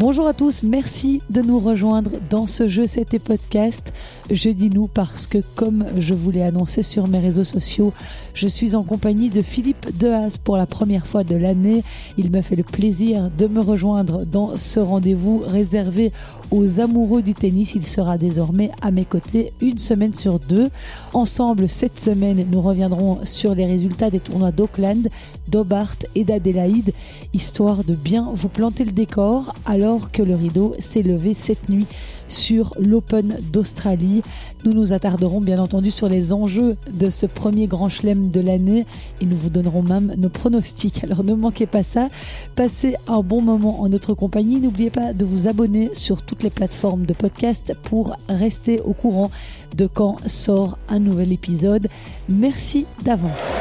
Bonjour à tous, merci de nous rejoindre dans ce jeu C'était podcast. Je dis nous parce que comme je vous l'ai annoncé sur mes réseaux sociaux, je suis en compagnie de Philippe Dehaas pour la première fois de l'année. Il me fait le plaisir de me rejoindre dans ce rendez-vous réservé aux amoureux du tennis. Il sera désormais à mes côtés une semaine sur deux. Ensemble, cette semaine, nous reviendrons sur les résultats des tournois d'Auckland, d'Hobart et d'Adélaïde, histoire de bien vous planter le décor alors que le rideau s'est levé cette nuit sur l'Open d'Australie. Nous nous attarderons bien entendu sur les enjeux de ce premier grand chelem de l'année et nous vous donnerons même nos pronostics. Alors ne manquez pas ça. Passez un bon moment en notre compagnie. N'oubliez pas de vous abonner sur toutes les plateformes de podcast pour rester au courant de quand sort un nouvel épisode. Merci d'avance.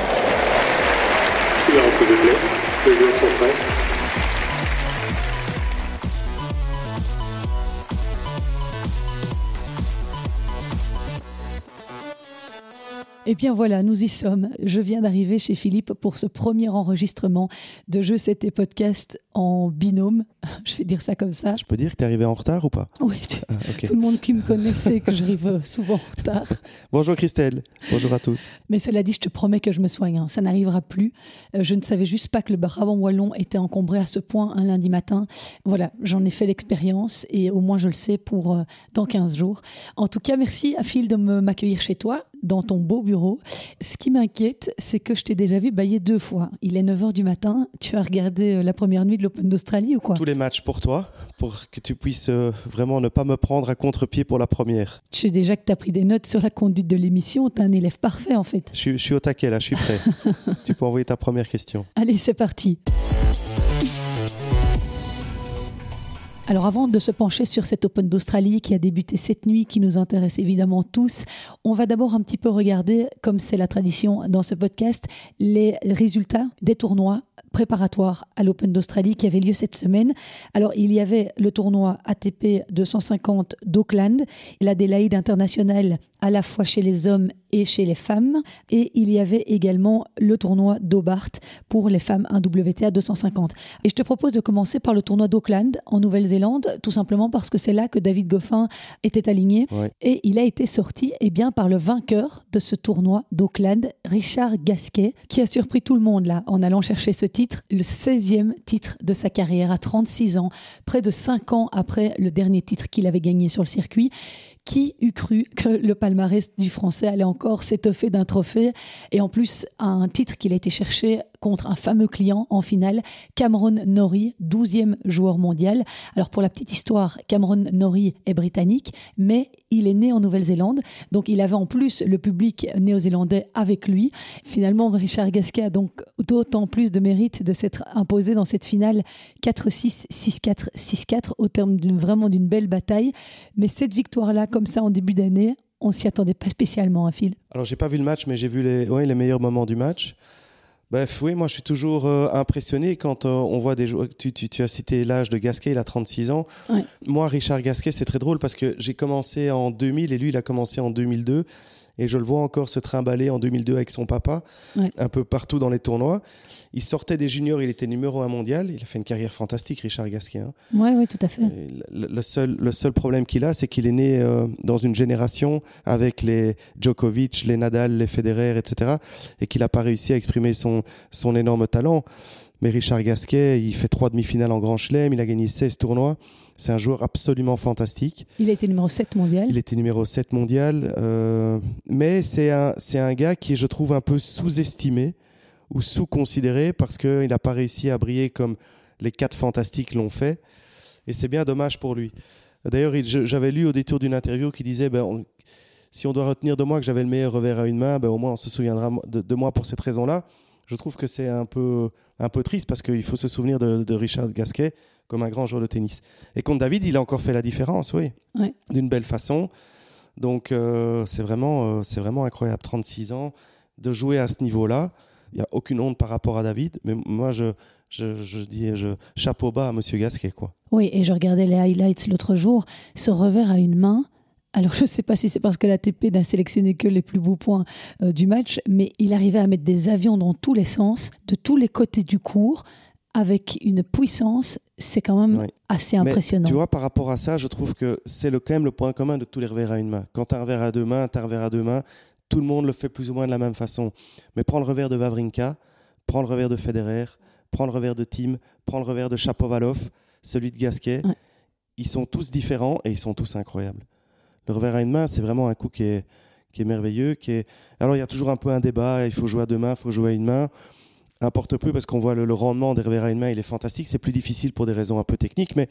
Eh bien voilà, nous y sommes. Je viens d'arriver chez Philippe pour ce premier enregistrement de Je C'était Podcast en binôme. Je vais dire ça comme ça. Je peux dire que tu es arrivé en retard ou pas? Oui, ah, tout le monde qui me connaissait que j'arrive souvent en retard. Bonjour Christelle, bonjour à tous. Mais cela dit, je te promets que je me soigne, hein. ça n'arrivera plus. Euh, je ne savais juste pas que le Brabant Wallon était encombré à ce point un lundi matin. Voilà, j'en ai fait l'expérience et au moins je le sais pour euh, dans 15 jours. En tout cas, merci à Phil de m'accueillir chez toi dans ton beau bureau. Ce qui m'inquiète, c'est que je t'ai déjà vu bailler deux fois. Il est 9h du matin, tu as regardé euh, la première nuit de l'Open d'Australie ou quoi? Tous les matchs pour toi, pour que tu puisses euh, vraiment ne pas me prendre à contre-pied pour la première. Je sais déjà que tu as pris des notes sur la conduite de l'émission, tu es un élève parfait en fait. Je, je suis au taquet là, je suis prêt. tu peux envoyer ta première question. Allez, c'est parti. Alors avant de se pencher sur cet Open d'Australie qui a débuté cette nuit, qui nous intéresse évidemment tous, on va d'abord un petit peu regarder, comme c'est la tradition dans ce podcast, les résultats des tournois préparatoires à l'Open d'Australie qui avait lieu cette semaine. Alors il y avait le tournoi ATP 250 d'Auckland, l'Adélaïde internationale à la fois chez les hommes et chez les femmes. Et il y avait également le tournoi d'Hobart pour les femmes, un WTA 250. Et je te propose de commencer par le tournoi d'Auckland en Nouvelle-Zélande, tout simplement parce que c'est là que David Goffin était aligné. Et il a été sorti eh bien, par le vainqueur de ce tournoi d'Auckland, Richard Gasquet, qui a surpris tout le monde là en allant chercher ce titre, le 16e titre de sa carrière à 36 ans, près de 5 ans après le dernier titre qu'il avait gagné sur le circuit. Qui eût cru que le palmarès du français allait encore s'étoffer d'un trophée et en plus un titre qu'il a été cherché contre un fameux client en finale, Cameron Norrie, 12e joueur mondial. Alors pour la petite histoire, Cameron Norrie est britannique, mais il est né en Nouvelle-Zélande, donc il avait en plus le public néo-zélandais avec lui. Finalement, Richard Gasquet a donc d'autant plus de mérite de s'être imposé dans cette finale 4-6, 6-4, 6-4 au terme d'une vraiment d'une belle bataille. Mais cette victoire-là, comme ça en début d'année, on s'y attendait pas spécialement, à hein, Phil. Alors j'ai pas vu le match, mais j'ai vu les, ouais, les meilleurs moments du match. Bref, oui, moi je suis toujours euh, impressionné quand euh, on voit des joueurs. Tu, tu, as cité l'âge de Gasquet, il a 36 ans. Moi, Richard Gasquet, c'est très drôle parce que j'ai commencé en 2000 et lui, il a commencé en 2002 et je le vois encore se trimballer en 2002 avec son papa, un peu partout dans les tournois. Il sortait des juniors, il était numéro un mondial. Il a fait une carrière fantastique, Richard Gasquet. Hein. Oui, oui, tout à fait. Le, seul, le seul problème qu'il a, c'est qu'il est né euh, dans une génération avec les Djokovic, les Nadal, les Federer, etc. et qu'il n'a pas réussi à exprimer son, son énorme talent. Mais Richard Gasquet, il fait trois demi-finales en Grand Chelem, il a gagné 16 tournois. C'est un joueur absolument fantastique. Il a été numéro 7 mondial. Il était numéro 7 mondial. Euh, mais c'est un, c'est un gars qui est, je trouve, un peu sous-estimé ou sous-considéré parce qu'il n'a pas réussi à briller comme les quatre fantastiques l'ont fait. Et c'est bien dommage pour lui. D'ailleurs, j'avais lu au détour d'une interview qui disait ben, si on doit retenir de moi que j'avais le meilleur revers à une main, ben, au moins on se souviendra de moi pour cette raison-là je trouve que c'est un peu, un peu triste parce qu'il faut se souvenir de, Richard Gasquet comme un grand joueur de tennis. Et contre David, il a encore fait la différence, oui, d'une belle façon. Donc euh, c'est vraiment, euh, c'est vraiment incroyable, 36 ans, de jouer à ce niveau-là. Il n'y a aucune honte par rapport à David, mais moi je, je, je dis je, chapeau bas à Monsieur Gasquet. Quoi. Oui, et je regardais les highlights l'autre jour, ce revers à une main, alors je ne sais pas si c'est parce que l'ATP n'a sélectionné que les plus beaux points euh, du match, mais il arrivait à mettre des avions dans tous les sens, de tous les côtés du cours, avec une puissance, c'est quand même assez Mais impressionnant. Tu vois, par rapport à ça, je trouve que c'est le, quand même le point commun de tous les revers à une main. Quand tu as un revers à deux mains, tu as un revers à deux mains, tout le monde le fait plus ou moins de la même façon. Mais prends le revers de Wawrinka, prends le revers de Federer, prends le revers de Tim, prends le revers de Chapovalov, celui de Gasquet. Ouais. Ils sont tous différents et ils sont tous incroyables. Le revers à une main, c'est vraiment un coup qui est, qui est merveilleux. Qui est... Alors, il y a toujours un peu un débat il faut jouer à deux mains, il faut jouer à une main. Importe peu parce qu'on voit le, rendement des revers à une main, il est fantastique. C'est plus difficile pour des raisons un peu techniques, mais,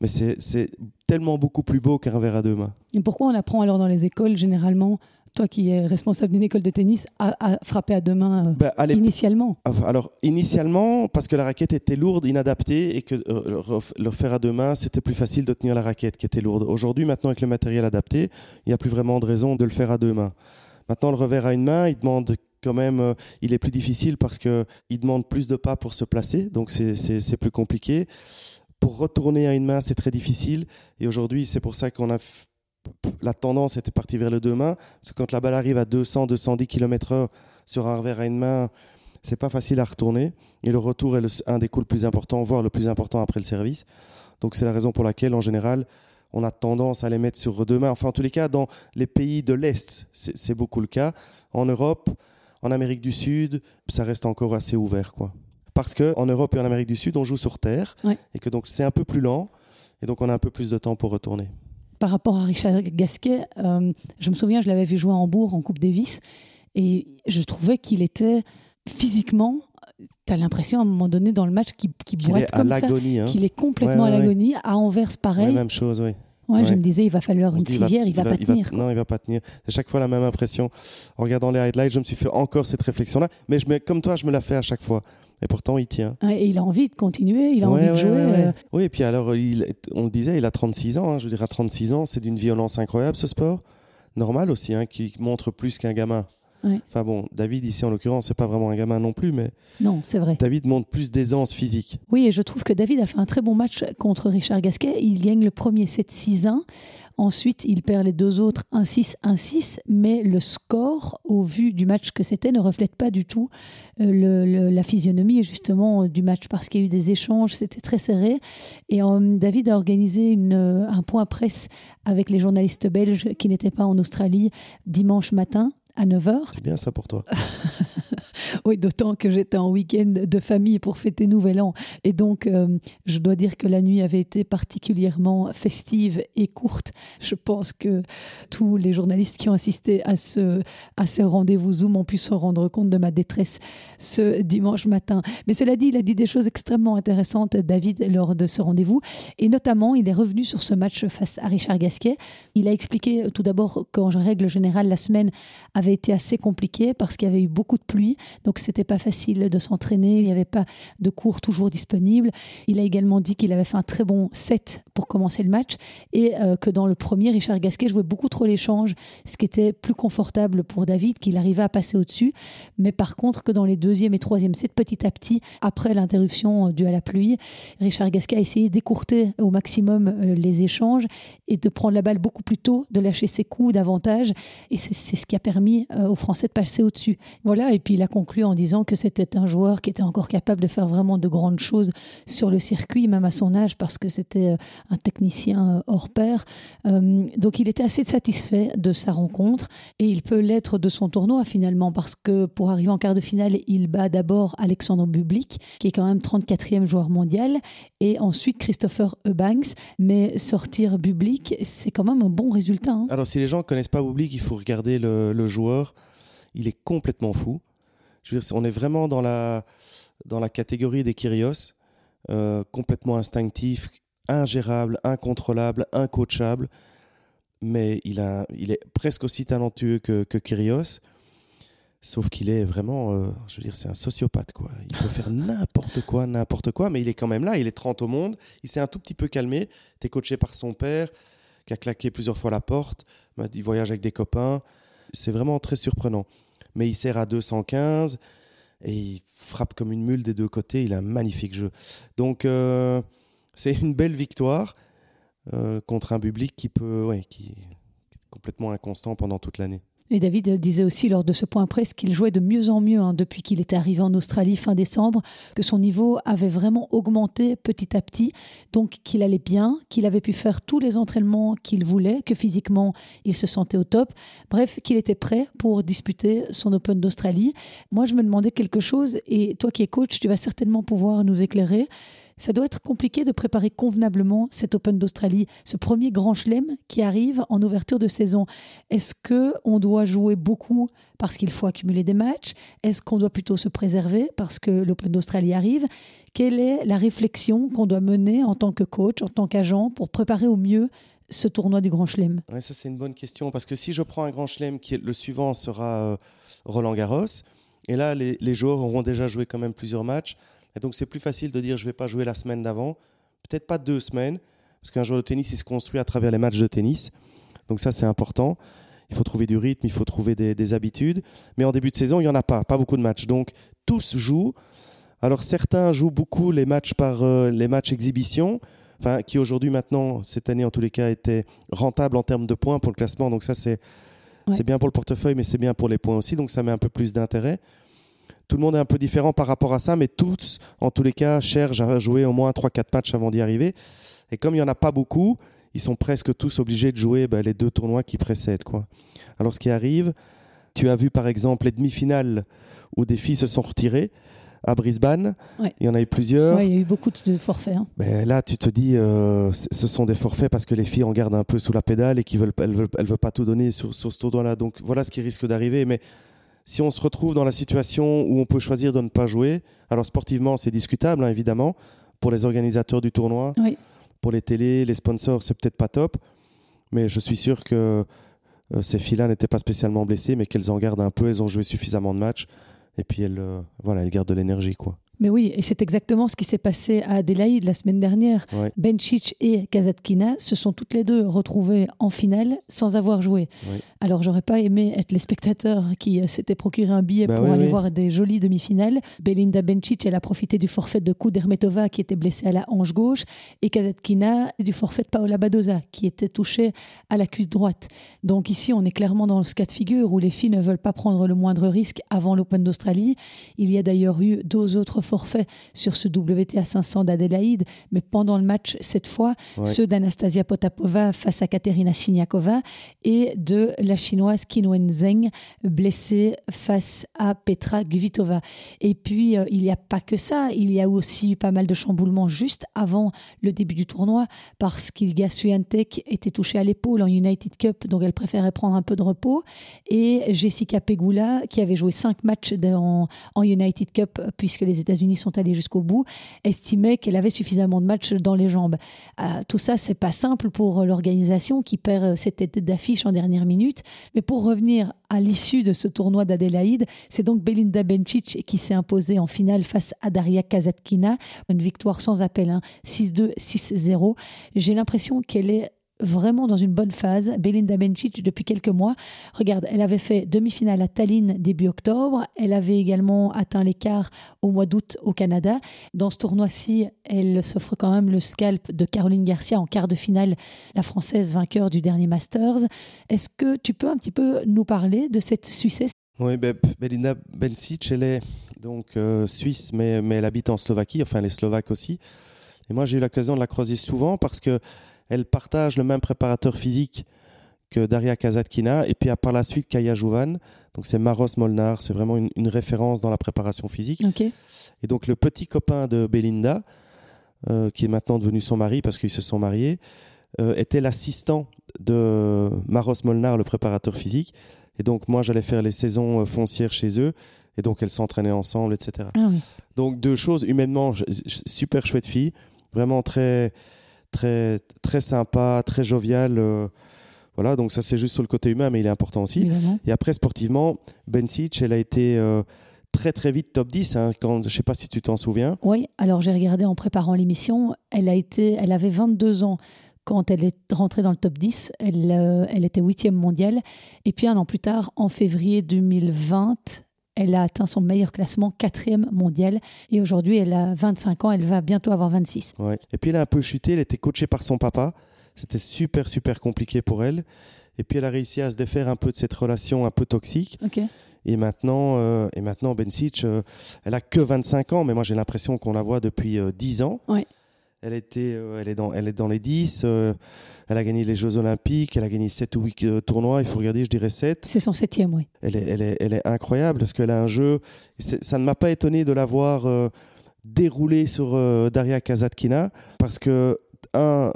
mais c'est c'est tellement beaucoup plus beau qu'un revers à deux mains. Et pourquoi on apprend alors dans les écoles, généralement, toi qui es responsable d'une école de tennis, à frapper à deux mains euh, l'époque- initialement Enfin, Alors, initialement, parce que la raquette était lourde, inadaptée, et que euh, le faire à deux mains, c'était plus facile de tenir la raquette qui était lourde. Aujourd'hui, maintenant, avec le matériel adapté, il n'y a plus vraiment de raison de le faire à deux mains. Maintenant, le revers à une main, il demande quand même, euh, il est plus difficile parce qu'il demande plus de pas pour se placer, donc c'est- plus compliqué. Pour retourner à une main, c'est très difficile. Et aujourd'hui, c'est pour ça qu'on a la tendance était partie vers le deux mains. Parce que quand la balle arrive à 200, 210 km/h sur un revers à une main, c'est pas facile à retourner. Et le retour est le- un des coups le plus importants, voire le plus important après le service. Donc c'est la raison pour laquelle, en général, on a tendance à les mettre sur deux mains. Enfin, en tous les cas, dans les pays de l'Est, c'est c'est beaucoup le cas. En Europe, en Amérique du Sud, ça reste encore assez ouvert. quoi. Parce qu'en Europe et en Amérique du Sud, on joue sur terre. Ouais. Et que donc c'est un peu plus lent. Et donc on a un peu plus de temps pour retourner. Par rapport à Richard Gasquet, euh, je me souviens, je l'avais vu jouer à Hambourg en Coupe Davis et je trouvais qu'il était physiquement, tu as l'impression à un moment donné dans le match qu'il boite est à comme ça. Hein. qu'il est complètement Ouais, ouais, à ouais. l'agonie. À Anvers, pareil. même chose, oui. Je me disais, il va falloir une civière, il va, pas tenir. quoi. Non, il va pas tenir. C'est chaque fois la même impression. En regardant les highlights, je me suis fait encore cette réflexion-là. Mais je me, comme toi, je me la fais à chaque fois. Et pourtant, il tient. Et il a envie de continuer, il a Ouais, envie de ouais, jouer. ouais, euh, Oui, et puis alors, il, on le disait, il a 36 ans. hein. je veux dire, à 36 ans, c'est d'une violence incroyable ce sport. Normal aussi, hein, qui montre plus qu'un gamin. Enfin bon, David, ici en l'occurrence, c'est pas vraiment un gamin non plus, mais Non, c'est vrai. David montre plus d'aisance physique. Oui, et je trouve que David a fait un très bon match contre Richard Gasquet. Il gagne le premier 7-6-1. Ensuite, il perd les deux autres 1-6, 1-6. Mais le score, au vu du match que c'était, ne reflète pas du tout euh, le- le- la physionomie justement euh, du match parce qu'il y a eu des échanges, c'était très serré. Et euh, David a organisé une, un point presse avec les journalistes belges qui n'étaient pas en Australie dimanche matin à 9h. C'est bien ça pour toi. Oui, d'autant que j'étais en week-end de famille pour fêter Nouvel An. Et donc, euh, je dois dire que la nuit avait été particulièrement festive et courte. Je pense que tous les journalistes qui ont assisté à ce, à ce rendez-vous Zoom ont pu se rendre compte de ma détresse ce dimanche matin. Mais cela dit, il a dit des choses extrêmement intéressantes, David, lors de ce rendez-vous. Et notamment, il est revenu sur ce match face à Richard Gasquet. Il a expliqué euh, tout d'abord qu'en règle générale, la semaine avait été assez compliquée parce qu'il y avait eu beaucoup de pluie. Donc, c'était pas facile de s'entraîner. Il n'y avait pas de cours toujours disponibles. Il a également dit qu'il avait fait un très bon set pour commencer le match et euh, que dans le premier, Richard Gasquet jouait beaucoup trop l'échange, ce qui était plus confortable pour David, qu'il arrivait à passer au-dessus. Mais par contre, que dans les deuxième et troisième sets, petit à petit, après l'interruption euh, due à la pluie, Richard Gasquet a essayé d'écourter au maximum euh, les échanges et de prendre la balle beaucoup plus tôt, de lâcher ses coups davantage. Et c'est ce qui a permis aux Français de passer au-dessus. Voilà, et puis il a conclu en disant que c'était un joueur qui était encore capable de faire vraiment de grandes choses sur le circuit, même à son âge, parce que c'était euh, un technicien euh, hors pair. Euh, donc il était assez satisfait de sa rencontre et il peut l'être de son tournoi finalement, parce que pour arriver en quart de finale, il bat d'abord Alexandre Bublik, qui est quand même 34e joueur mondial, et ensuite Christopher Eubanks. Mais sortir Bublik, c'est quand même un bon résultat. hein. Alors, si les gens ne connaissent pas Oublik, il faut regarder le joueur. Il est complètement fou. Je veux dire, on est vraiment dans la, dans la catégorie des Kyrios, euh, complètement instinctif, ingérable, incontrôlable, incoachable. Mais il, a, il est presque aussi talentueux que, que Kyrgios. Sauf qu'il est vraiment, euh, je veux dire, c'est un sociopathe, quoi. Il peut faire n'importe quoi, n'importe quoi, mais il est quand même là. Il est 30 au monde. Il s'est un tout petit peu calmé. T'es coaché par son père, qui a claqué plusieurs fois la porte. Il voyage avec des copains. C'est vraiment très surprenant. Mais il sert à 215 et il frappe comme une mule des deux côtés. Il a un magnifique jeu. Donc, euh, c'est une belle victoire euh, contre un public qui peut, qui est complètement inconstant pendant toute l'année. Et David disait aussi lors de ce point presse qu'il jouait de mieux en mieux hein, depuis qu'il était arrivé en Australie fin décembre, que son niveau avait vraiment augmenté petit à petit, donc qu'il allait bien, qu'il avait pu faire tous les entraînements qu'il voulait, que physiquement il se sentait au top, bref, qu'il était prêt pour disputer son Open d'Australie. Moi, je me demandais quelque chose, et toi qui es coach, tu vas certainement pouvoir nous éclairer. Ça doit être compliqué de préparer convenablement cet Open d'Australie, ce premier grand chelem qui arrive en ouverture de saison. Est-ce que on doit jouer beaucoup parce qu'il faut accumuler des matchs? Est-ce qu'on doit plutôt se préserver parce que l'Open d'Australie arrive? Quelle est la réflexion qu'on doit mener en tant que coach, en tant qu'agent, pour préparer au mieux ce tournoi du Grand Chelem? Ouais, Ça, c'est une bonne question. Parce que si je prends un Grand Chelem, le suivant sera euh, Roland Garros, et là, les, joueurs auront déjà joué quand même plusieurs matchs. Et donc c'est plus facile de dire je ne vais pas jouer la semaine d'avant, peut-être pas deux semaines, parce qu'un joueur de tennis il se construit à travers les matchs de tennis. Donc ça c'est important. Il faut trouver du rythme, il faut trouver des, habitudes. Mais en début de saison, il n'y en a pas, pas beaucoup de matchs. Donc tous jouent. Alors certains jouent beaucoup les matchs par euh, les matchs exhibition, enfin, qui aujourd'hui maintenant, cette année en tous les cas, étaient rentables en termes de points pour le classement. Donc ça c'est c'est bien pour le portefeuille, mais c'est bien pour les points aussi. Donc ça met un peu plus d'intérêt. Tout le monde est un peu différent par rapport à ça, mais tous, en tous les cas, cherchent à jouer au moins 3-4 matchs avant d'y arriver. Et comme il n'y en a pas beaucoup, ils sont presque tous obligés de jouer bah, les deux tournois qui précèdent. Quoi. Alors ce qui arrive, tu as vu par exemple les demi-finales où des filles se sont retirées à Brisbane. Il y en a eu plusieurs. il y a eu beaucoup de forfaits. Hein. Ben, là, tu te dis, euh, ce sont des forfaits parce que les filles en gardent un peu sous la pédale et qu'elles ne veulent, veulent, pas tout donner sur, sur ce tournoi-là. Donc voilà ce qui risque d'arriver. Mais si on se retrouve dans la situation où on peut choisir de ne pas jouer, alors sportivement c'est discutable hein, évidemment, pour les organisateurs du tournoi, pour les télés, les sponsors, c'est peut-être pas top, mais je suis sûr que euh, ces filles-là n'étaient pas spécialement blessées, mais qu'elles en gardent un peu, elles ont joué suffisamment de matchs, et puis elles, euh, voilà, elles gardent de l'énergie. quoi. Mais oui, et c'est exactement ce qui s'est passé à Adélaïde la semaine dernière. Ouais. Bencic et Kazatkina se sont toutes les deux retrouvées en finale sans avoir joué. Alors j'aurais pas aimé être les spectateurs qui euh, s'étaient procuré un billet bah pour aller voir des jolies demi-finales. Belinda Bencic, elle a profité du forfait de Kudermetova qui était blessée à la hanche gauche et Kazatkina du forfait de Paola Badoza qui était touchée à la cuisse droite. Donc ici, on est clairement dans ce cas de figure où les filles ne veulent pas prendre le moindre risque avant l'Open d'Australie. Il y a d'ailleurs eu deux autres forfait sur ce WTA 500 d'Adélaïde, mais pendant le match, cette fois, ceux d'Anastasia Potapova face à Katerina Siniakova et de la chinoise Qinwen Zheng, blessée face à Petra Kvitova. Et puis, euh, il n'y a pas que ça, il y a aussi pas mal de chamboulements juste avant le début du tournoi, parce qu'Ilga Swiatek était touchée à l'épaule en United Cup, donc elle préférait prendre un peu de repos. Et Jessica Pegula, qui avait joué cinq matchs en United Cup, puisque les États-Unis sont allés jusqu'au bout, estimait qu'elle avait suffisamment de matchs dans les jambes. Euh, tout ça, c'est pas simple pour l'organisation qui perd euh, cette tête d'affiche en dernière minute. Mais pour revenir à l'issue de ce tournoi d'Adélaïde, c'est donc Belinda Bencic qui s'est imposée en finale face à Daria Kazatkina. Une victoire sans appel, 6-2, hein. 6-0. J'ai l'impression qu'elle est vraiment dans une bonne phase. Belinda Bencic, depuis quelques mois, regarde, elle avait fait demi-finale à Tallinn début octobre. Elle avait également atteint l'écart au mois d'août au Canada. Dans ce tournoi-ci, elle s'offre quand même le scalp de Caroline Garcia en quart de finale, la française vainqueur du dernier Masters. Est-ce que tu peux un petit peu nous parler de cette Suissesse? Oui, ben, Belinda Bencic, elle est donc euh, suisse, mais, elle habite en Slovaquie, enfin les Slovaques aussi. Et moi, j'ai eu l'occasion de la croiser souvent parce que elle partage le même préparateur physique que Daria Kazatkina et puis par la suite Kaya Jouvan. Donc c'est Maros Molnar, c'est vraiment une, référence dans la préparation physique. Et donc le petit copain de Belinda, euh, qui est maintenant devenu son mari parce qu'ils se sont mariés, euh, était l'assistant de Maros Molnar, le préparateur physique. Et donc moi j'allais faire les saisons euh, foncières chez eux et donc elles s'entraînaient ensemble, etc. Ah donc deux choses humainement super chouette fille, vraiment très très, très sympa, très jovial. Euh, voilà, donc ça c'est juste sur le côté humain, mais il est important aussi. Et après, sportivement, Bencic, elle a été euh, très très vite top 10. Hein, quand, je ne sais pas si tu t'en souviens. Oui, alors j'ai regardé en préparant l'émission. Elle, a été, elle avait 22 ans quand elle est rentrée dans le top 10. Elle, euh, elle était huitième mondiale. Et puis un an plus tard, en février 2020, elle a atteint son meilleur classement, quatrième mondial. Et aujourd'hui, elle a 25 ans, elle va bientôt avoir 26. Ouais. Et puis elle a un peu chuté, elle était coachée par son papa. C'était super, super compliqué pour elle. Et puis elle a réussi à se défaire un peu de cette relation un peu toxique. Et maintenant, euh, et maintenant euh, elle a que 25 ans, mais moi j'ai l'impression qu'on la voit depuis euh, 10 ans. Ouais. Elle, était, euh, elle, est dans, elle est dans les 10. euh, elle a gagné les Jeux Olympiques. Elle a gagné 7 ou 8 euh, tournois. Il faut regarder, je dirais 7. C'est son septième, oui. Elle est, elle est, elle est incroyable parce qu'elle a un jeu. Ça ne m'a pas étonné de la voir euh, dérouler sur Daria Kazatkina parce que, un,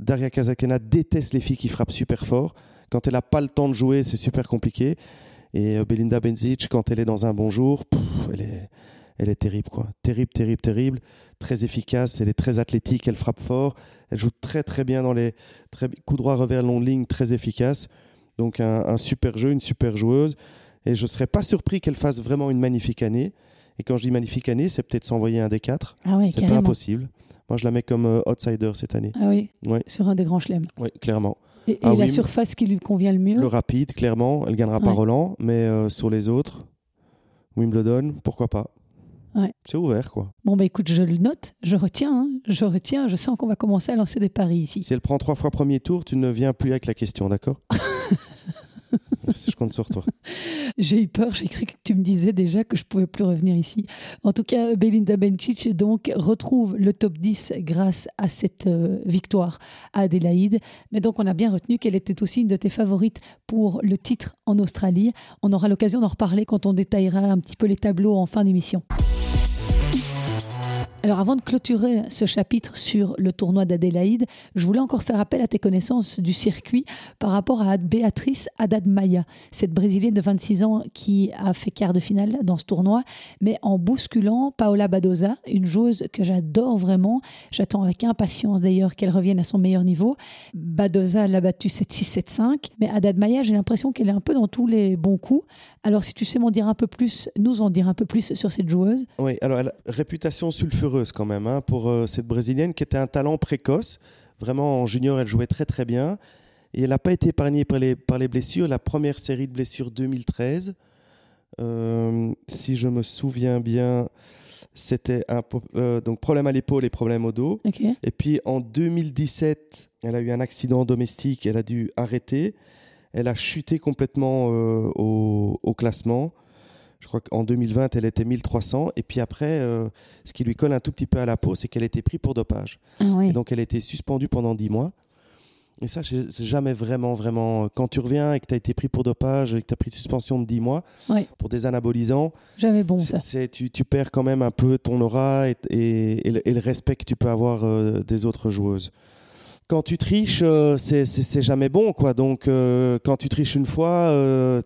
Daria Kazatkina déteste les filles qui frappent super fort. Quand elle n'a pas le temps de jouer, c'est super compliqué. Et Belinda Bencic, quand elle est dans un bon jour, pff, elle est, terrible, quoi. Terrible, terrible, terrible. Très efficace. Elle est très athlétique. Elle frappe fort. Elle joue très, très bien dans les très, coups droits revers longue ligne, très efficace. Donc un, un super jeu, une super joueuse. Et je ne serais pas surpris qu'elle fasse vraiment une magnifique année. Et quand je dis magnifique année, c'est peut-être s'envoyer un des quatre. Ah oui, C'est pas impossible. Moi, je la mets comme euh, outsider cette année. Ah oui, Ouais. sur un des grands chelems. Oui, clairement. Et, et Ah la oui. surface qui lui convient le mieux Le rapide, clairement. Elle gagnera pas Ouais. Roland, mais euh, sur les autres, Wimbledon, pourquoi pas. Ouais. C'est ouvert, quoi. Bon, bah écoute, je le note, je retiens, hein, je retiens, je sens qu'on va commencer à lancer des paris ici. Si elle prend trois fois premier tour, tu ne viens plus avec la question, d'accord? Merci, je compte sur toi. J'ai eu peur, j'ai cru que tu me disais déjà que je pouvais plus revenir ici. En tout cas, Belinda Bencic donc retrouve le top 10 grâce à cette euh, victoire à Adélaïde. Mais donc on a bien retenu qu'elle était aussi une de tes favorites pour le titre en Australie. On aura l'occasion d'en reparler quand on détaillera un petit peu les tableaux en fin d'émission. Alors avant de clôturer ce chapitre sur le tournoi d'Adélaïde, je voulais encore faire appel à tes connaissances du circuit par rapport à Béatrice Haddad Maia, cette Brésilienne de 26 ans qui a fait quart de finale dans ce tournoi, mais en bousculant Paola Badoza, une joueuse que j'adore vraiment. J'attends avec impatience d'ailleurs qu'elle revienne à son meilleur niveau. Badoza l'a battue 7-6, 7-5, mais Haddad Maia, j'ai l'impression qu'elle est un peu dans tous les bons coups. Alors si tu sais m'en dire un peu plus, nous en dire un peu plus sur cette joueuse. Oui, alors réputation sulfureuse quand même hein, pour euh, cette Brésilienne qui était un talent précoce. Vraiment, en junior, elle jouait très très bien. Et elle n'a pas été épargnée par les, par les blessures. La première série de blessures 2013, euh, si je me souviens bien, c'était un euh, donc problème à l'épaule et problème au dos. Et puis en 2017, elle a eu un accident domestique, elle a dû arrêter. Elle a chuté complètement euh, au, au classement. Je crois qu'en 2020, elle était 1300. Et puis après, euh, ce qui lui colle un tout petit peu à la peau, c'est qu'elle été prise pour dopage. Ah oui. Et donc elle a été suspendue pendant 10 mois. Et ça, c'est jamais vraiment, vraiment. Quand tu reviens et que tu as été pris pour dopage et que tu as pris suspension de 10 mois Ouais. pour des anabolisants, Jamais bon ça. tu, tu perds quand même un peu ton aura et, et- et le, et le respect que tu peux avoir euh, des autres joueuses. Quand tu triches, euh, c'est- jamais bon, quoi. Donc, euh, quand tu triches une fois, euh,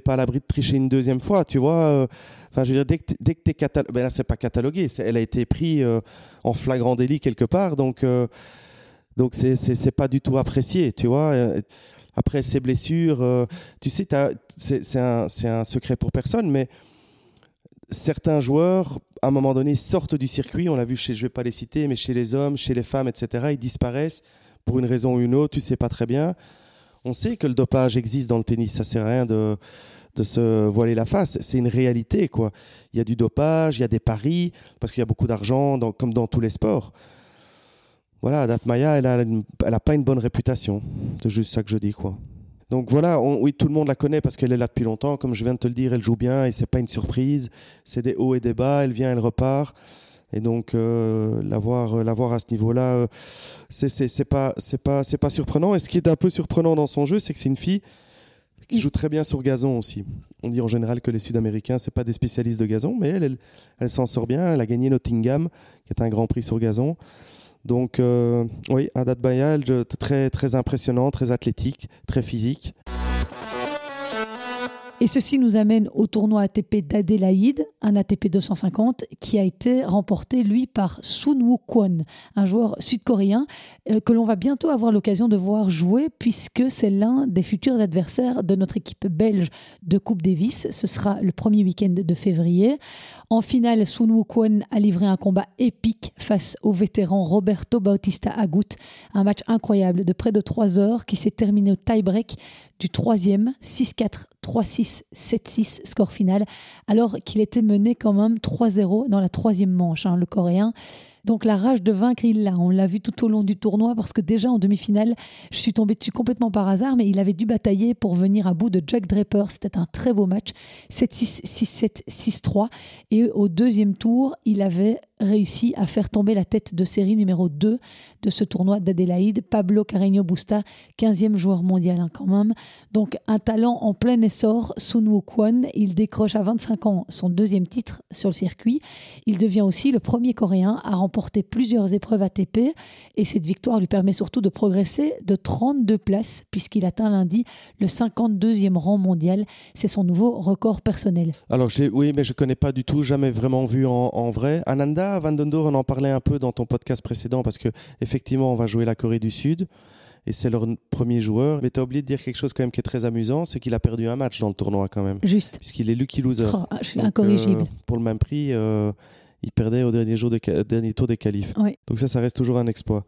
pas à l'abri de tricher une deuxième fois, tu vois. euh. Enfin, je veux dire, dès que dès t'es catalogué, ben là, c'est pas catalogué, elle a été prise euh, en flagrant délit quelque part, donc euh, donc c'est pas du tout apprécié, tu vois. Après ces blessures, tu sais, c'est un, un secret pour personne, mais certains joueurs, à un moment donné, sortent du circuit. On l'a vu chez, je vais pas les citer, mais chez les hommes, chez les femmes, etc. Ils disparaissent pour une raison ou une autre. Tu sais pas très bien. On sait que le dopage existe dans le tennis. Ça sert à rien de, de se voiler la face. C'est une réalité, quoi. Il y a du dopage, il y a des paris, parce qu'il y a beaucoup d'argent, comme dans tous les sports. Voilà, Datmaya, elle a, une- elle a pas une bonne réputation. C'est juste ça que je dis, quoi. Donc voilà, oui, tout le monde la connaît parce qu'elle est là depuis longtemps. Comme je viens de te le dire, elle joue bien et c'est pas une surprise. C'est des hauts et des bas. Elle vient, elle repart. Et donc euh, l'avoir, l'avoir à ce niveau-là, euh, c'est, c'est, pas, pas, pas surprenant. Et ce qui est un peu surprenant dans son jeu, c'est que c'est une fille qui joue très bien sur gazon aussi. On dit en général que les Sud-Américains, c'est pas des spécialistes de gazon, mais elle, elle, elle s'en sort bien. Elle a gagné Nottingham, qui est un Grand Prix sur gazon. Donc euh, oui, date Bayal, très très impressionnant, très athlétique, très physique. Et ceci nous amène au tournoi ATP d'Adélaïde, un ATP 250 qui a été remporté, lui, par Sun Woo Kwon, un joueur sud-coréen euh, que l'on va bientôt avoir l'occasion de voir jouer puisque c'est l'un des futurs adversaires de notre équipe belge de Coupe Davis. Ce sera le premier week-end de février. En finale, Sun Woo Kwon a livré un combat épique face au vétéran Roberto Bautista Agut. Un match incroyable de près de 3 heures qui s'est terminé au tie-break du troisième, 6-4, 3-6, 7-6, score final, alors qu'il était mené quand même 3-0 dans la troisième manche, hein, le Coréen. Donc la rage de vaincre, il l'a. On l'a vu tout au long du tournoi parce que déjà en demi-finale, je suis tombée dessus complètement par hasard, mais il avait dû batailler pour venir à bout de Jack Draper. C'était un très beau match. 7-6, 6-7, 6-3. Et au deuxième tour, il avait réussi à faire tomber la tête de série numéro 2 de ce tournoi d'Adélaïde, Pablo Carreño Busta, 15e joueur mondial hein, quand même. Donc un talent en plein essor, Sun Kwon. Il décroche à 25 ans son deuxième titre sur le circuit. Il devient aussi le premier Coréen à remporter plusieurs épreuves ATP et cette victoire lui permet surtout de progresser de 32 places puisqu'il atteint lundi le 52e rang mondial. C'est son nouveau record personnel. Alors oui, mais je connais pas du tout, jamais vraiment vu en vrai. Ananda Van Dondor, on en parlait un peu dans ton podcast précédent parce que effectivement, on va jouer la Corée du Sud et c'est leur premier joueur. Mais tu as oublié de dire quelque chose quand même qui est très amusant, c'est qu'il a perdu un match dans le tournoi quand même. Juste. Puisqu'il est lucky loser. Oh, je suis incorrigible. Euh, pour le même prix, euh, il perdait au dernier, jour de, dernier tour des qualifs. Donc ça, ça reste toujours un exploit.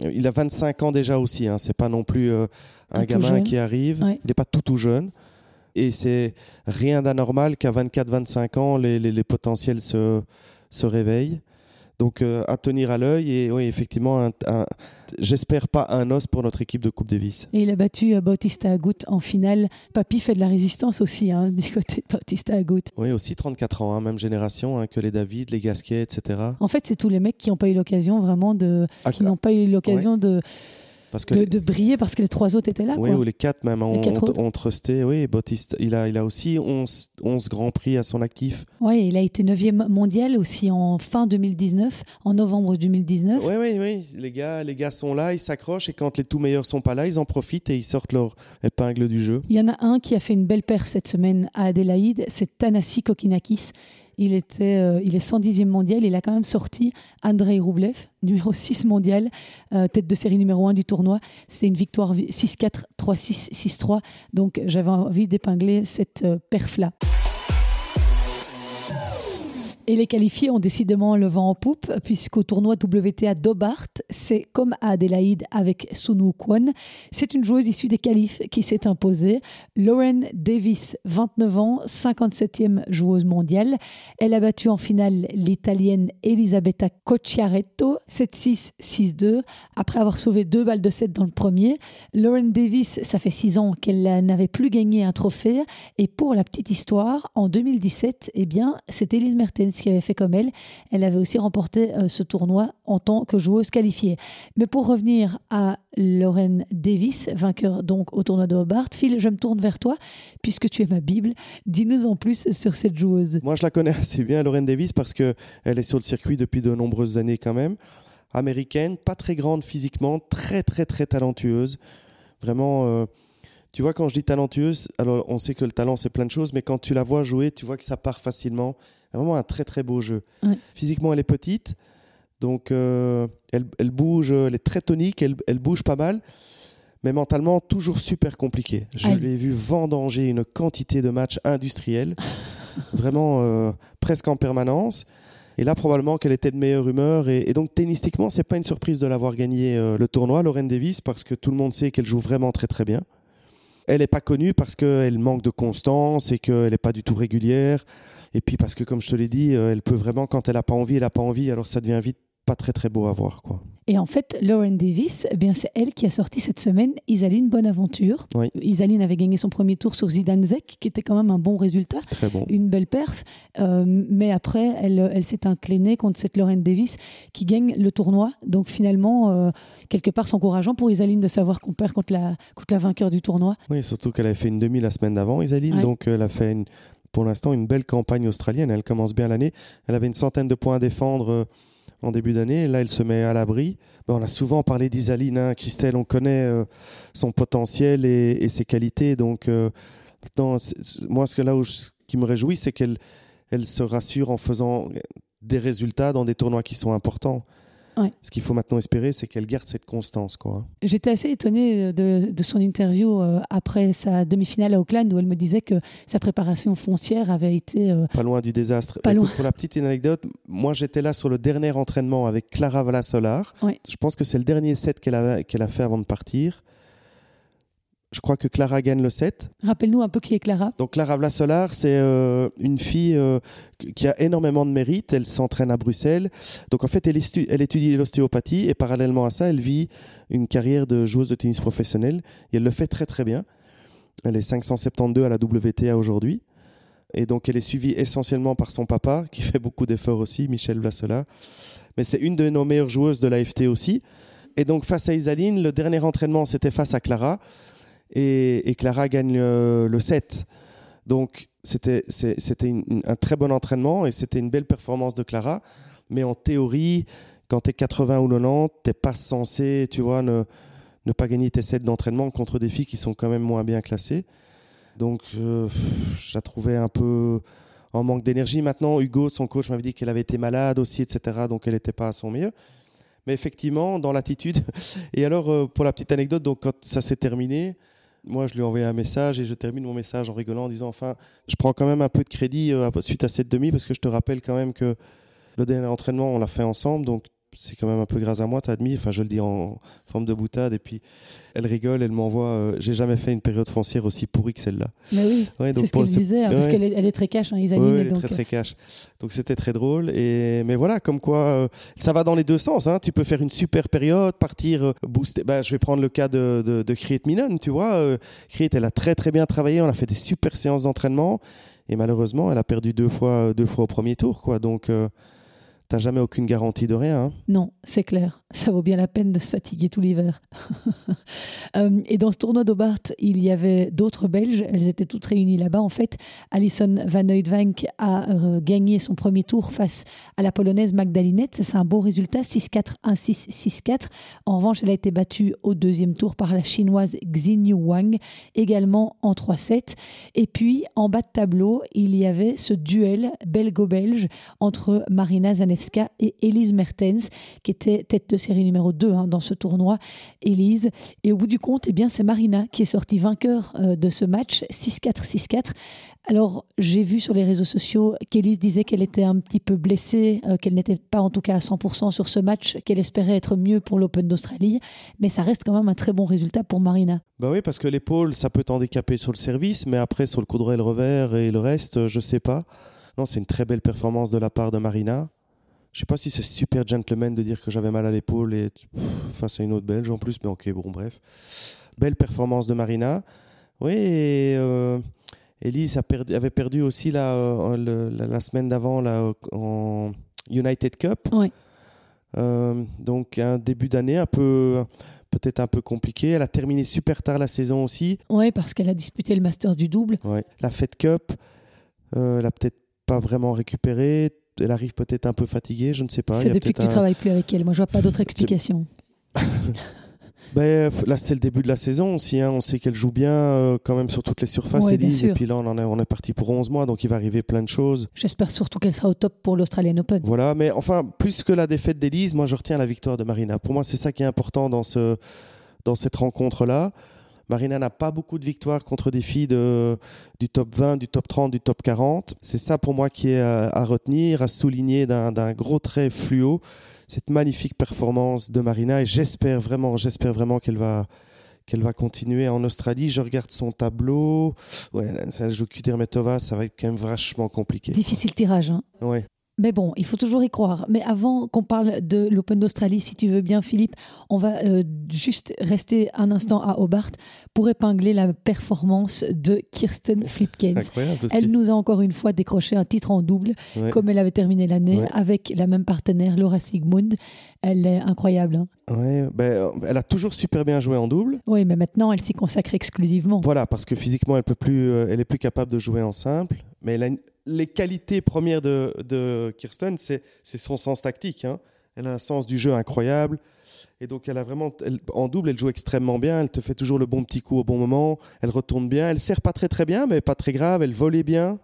Il a 25 ans déjà aussi. Hein. C'est pas non plus euh, un, gamin qui arrive. Il n'est pas tout tout jeune. Et c'est rien d'anormal qu'à 24-25 ans, les, les, les potentiels se se réveille. Donc euh, à tenir à l'œil et oui effectivement j'espère pas un os pour notre équipe de Coupe Davis. Et il a battu euh, Bautista Agut en finale. Papy fait de la résistance aussi hein, du côté de Bautista Agut. Oui aussi 34 ans, hein, même génération hein, que les David, les Gasquet, etc. En fait c'est tous les mecs qui n'ont pas eu l'occasion vraiment de, ah, qui n'ont pas eu l'occasion de de, briller parce que les trois autres étaient là. Oui, ou les quatre même ont, ont, trusté. Oui, Bautista, il a, il a aussi 11, 11 grands prix à son actif. Oui, il a été 9e mondial aussi en fin 2019, en novembre 2019. Oui, oui, oui. Les gars, les gars sont là, ils s'accrochent et quand les tout meilleurs sont pas là, ils en profitent et ils sortent leur épingle du jeu. Il y en a un qui a fait une belle perf cette semaine à Adélaïde, c'est Tanasi Kokinakis. Il, était, euh, il est 110e mondial. Il a quand même sorti Andrei Roublev, numéro 6 mondial, euh, tête de série numéro 1 du tournoi. C'était une victoire 6-4, 3-6, 6-3. Donc j'avais envie d'épingler cette euh, perf-là. Et les qualifiés ont décidément le vent en poupe, puisqu'au tournoi WTA d'Obart, c'est comme à Adélaïde avec Sunu Kwon. C'est une joueuse issue des qualifs qui s'est imposée. Lauren Davis, 29 ans, 57e joueuse mondiale. Elle a battu en finale l'Italienne Elisabetta Cocciaretto, 7-6, 6-2, après avoir sauvé deux balles de 7 dans le premier. Lauren Davis, ça fait 6 ans qu'elle n'avait plus gagné un trophée. Et pour la petite histoire, en 2017, eh c'est Elise Mertens qui avait fait comme elle. Elle avait aussi remporté euh, ce tournoi en tant que joueuse qualifiée. Mais pour revenir à Lauren Davis, vainqueur donc au tournoi de Hobart, Phil, je me tourne vers toi puisque tu es ma Bible. Dis-nous en plus sur cette joueuse. Moi, je la connais assez bien, Lauren Davis, parce qu'elle est sur le circuit depuis de nombreuses années quand même. Américaine, pas très grande physiquement, très très très talentueuse. Vraiment. Euh, tu vois, quand je dis talentueuse, alors on sait que le talent, c'est plein de choses, mais quand tu la vois jouer, tu vois que ça part facilement. Vraiment un très très beau jeu. Physiquement, elle est petite, donc euh, elle, bouge, elle est très tonique, elle, bouge pas mal, mais mentalement, toujours super compliqué. Je l'ai vu vendanger une quantité de matchs industriels, vraiment euh, presque en permanence. Et là, probablement qu'elle était de meilleure humeur. Et, donc, tennistiquement, c'est pas une surprise de l'avoir gagné euh, le tournoi, Lorraine Davis, parce que tout le monde sait qu'elle joue vraiment très très bien. Elle n'est pas connue parce qu'elle manque de constance et qu'elle n'est pas du tout régulière. Et puis parce que, comme je te l'ai dit, euh, elle peut vraiment, quand elle n'a pas envie, elle n'a pas envie, alors ça devient vite pas très très beau à voir. Quoi. Et en fait, Lauren Davis, eh bien, c'est elle qui a sorti cette semaine Isaline Bonaventure. Oui. Isaline avait gagné son premier tour sur Zidanzek, qui était quand même un bon résultat. Très bon. Une belle perf. Euh, mais après, elle, elle s'est inclinée contre cette Lauren Davis qui gagne le tournoi. Donc finalement, euh, quelque part, c'est encourageant pour Isaline de savoir qu'on perd contre la, contre la vainqueur du tournoi. Oui, surtout qu'elle avait fait une demi la semaine d'avant, Isaline. Donc elle a fait une, pour l'instant une belle campagne australienne. Elle commence bien l'année. Elle avait une centaine de points à défendre euh, en début d'année. Là, elle se met à l'abri. on a souvent parlé d'Isaline. Christelle, on connaît euh, son potentiel et, ses qualités. Donc, euh, moi, ce que là où qui me réjouit, c'est qu'elle elle se rassure en faisant des résultats dans des tournois qui sont importants. Ce qu'il faut maintenant espérer, c'est qu'elle garde cette constance. Quoi. J'étais assez étonnée de, de, son interview euh, après sa demi-finale à Auckland où elle me disait que sa préparation foncière avait été... Euh, pas loin du désastre. Pas loin. Pour la petite anecdote, moi j'étais là sur le dernier entraînement avec Clara Valasolar. Je pense que c'est le dernier set qu'elle a, qu'elle a fait avant de partir. Je crois que Clara gagne le 7. Rappelle-nous un peu qui est Clara. Donc Clara Vlasolar, c'est euh, une fille euh, qui a énormément de mérite. Elle s'entraîne à Bruxelles. Donc en fait, elle, elle étudie l'ostéopathie et parallèlement à ça, elle vit une carrière de joueuse de tennis professionnelle. Et elle le fait très très bien. Elle est 572 à la WTA aujourd'hui. Et donc elle est suivie essentiellement par son papa, qui fait beaucoup d'efforts aussi, Michel Vlasolar. Mais c'est une de nos meilleures joueuses de l'AFT aussi. Et donc face à Isaline, le dernier entraînement, c'était face à Clara et, Clara gagne le, 7. Donc c'était un très bon entraînement et c'était une belle performance de Clara. Mais en théorie, quand tu es 80 ou 90, tu pas censé, tu vois, ne, ne pas gagner tes sets d'entraînement contre des filles qui sont quand même moins bien classées. Donc je, la trouvais un peu en manque d'énergie. Maintenant, Hugo, son coach, m'avait dit qu'elle avait été malade aussi, etc. Donc elle n'était pas à son mieux. Mais effectivement, dans l'attitude. Et alors, euh, pour la petite anecdote, donc quand ça s'est terminé, moi, je lui ai envoyé un message et je termine mon message en rigolant en disant enfin, je prends quand même un peu de crédit euh, suite à cette demi parce que je te rappelle quand même que le dernier entraînement, on l'a fait ensemble. Donc, c'est quand même un peu grâce à moi, t'as admis. Enfin, je le dis en forme de boutade. Et puis, elle rigole, elle m'envoie. Euh, j'ai jamais fait une période foncière aussi pourrie que celle-là. Mais oui, c'est ce qu'elle disait, hein, parce qu'elle est, elle est, très cash, hein, Isaline. elle est très, très cash. Donc, c'était très drôle. Et, mais voilà, comme quoi, euh, ça va dans les deux sens. Hein. Tu peux faire une super période, partir, euh, booster. Ben, je vais prendre le cas de, de, de Milan, tu vois. Euh, elle a très, très bien travaillé. On a fait des super séances d'entraînement. Et malheureusement, elle a perdu deux fois, deux fois au premier tour, quoi. Donc, T'as jamais aucune garantie de rien. Hein? non, c'est clair. Ça vaut bien la peine de se fatiguer tout l'hiver. Euh, et dans ce tournoi d'Aubart, il y avait d'autres Belges. Elles étaient toutes réunies là-bas. En fait, Alison Van Oudvank a euh, gagné son premier tour face à la Polonaise Magdalinette. C'est un beau résultat, 6-4, 1-6, 6-4. En revanche, elle a été battue au deuxième tour par la Chinoise Xinyu Wang, également en 3-7. Et puis, en bas de tableau, il y avait ce duel belgo-belge entre Marina Et Elise Mertens, qui était tête de série numéro 2 hein, dans ce tournoi. Elise. Et au bout du compte, eh bien, c'est Marina qui est sortie vainqueur euh, de ce match, 6-4, 6-4. Alors, j'ai vu sur les réseaux sociaux qu'Elise disait qu'elle était un petit peu blessée, euh, qu'elle n'était pas en tout cas à 100% sur ce match, qu'elle espérait être mieux pour l'Open d'Australie, mais ça reste quand même un très bon résultat pour Marina. Bah oui, parce que l'épaule, ça peut t'handicaper sur le service, mais après, sur le coup de le revers et le reste, je sais pas. Non, c'est une très belle performance de la part de Marina. Je sais pas si c'est super gentleman de dire que j'avais mal à l'épaule et face à une autre belge en plus, mais ok, bon, bref. Belle performance de Marina. Oui, et euh, Elise a perdu, avait perdu aussi la, euh, la, semaine d'avant en United Cup. Oui. Euh, donc un début d'année un peu peut-être un peu compliqué. Elle a terminé super tard la saison aussi. Oui, parce qu'elle a disputé le Masters du double. Ouais. La Fed Cup, elle a peut-être pas vraiment récupéré elle arrive peut-être un peu fatiguée, je ne sais pas. C'est depuis que tu ne travailles plus avec elle. Moi, je vois pas d'autre explication. ben, là, c'est le début de la saison aussi. Hein. On sait qu'elle joue bien euh, quand même sur toutes les surfaces, Elise. Et puis là, on, en est, on est parti pour 11 mois, donc il va arriver plein de choses. J'espère surtout qu'elle sera au top pour l'Australian Open. Voilà, mais enfin, plus que la défaite d'Elise, moi, je retiens la victoire de Marina. Pour moi, c'est ça qui est important dans, ce, dans cette rencontre-là. Marina n'a pas beaucoup de victoires contre des filles de, du top 20, du top 30, du top 40. C'est ça pour moi qui est à, retenir, à souligner d'un gros trait fluo cette magnifique performance de Marina et j'espère vraiment, j'espère vraiment qu'elle va qu'elle va continuer en Australie. Je regarde son tableau. Ouais, elle joue Kudermetova, ça va être quand même vachement compliqué. Difficile tirage. Hein. Ouais. Mais bon, il faut toujours y croire. Mais avant qu'on parle de l'Open d'Australie, si tu veux bien, Philippe, on va euh, juste rester un instant à Hobart pour épingler la performance de Kirsten Flipkens. Elle nous a encore une fois décroché un titre en double, comme elle avait terminé l'année, avec la même partenaire, Laura Sigmund. Elle est incroyable. Hein. Ouais, ben, elle a toujours super bien joué en double. Oui, mais maintenant, elle s'y consacre exclusivement. Voilà, parce que physiquement, elle peut plus, euh, elle est plus capable de jouer en simple. Mais elle a les qualités premières de, Kirsten, c'est son sens tactique. Hein. Elle a un sens du jeu incroyable. Et donc, elle a vraiment, en double, elle joue extrêmement bien. Elle te fait toujours le bon petit coup au bon moment. Elle retourne bien. Elle sert pas très très bien, mais pas très grave. Elle volait bien.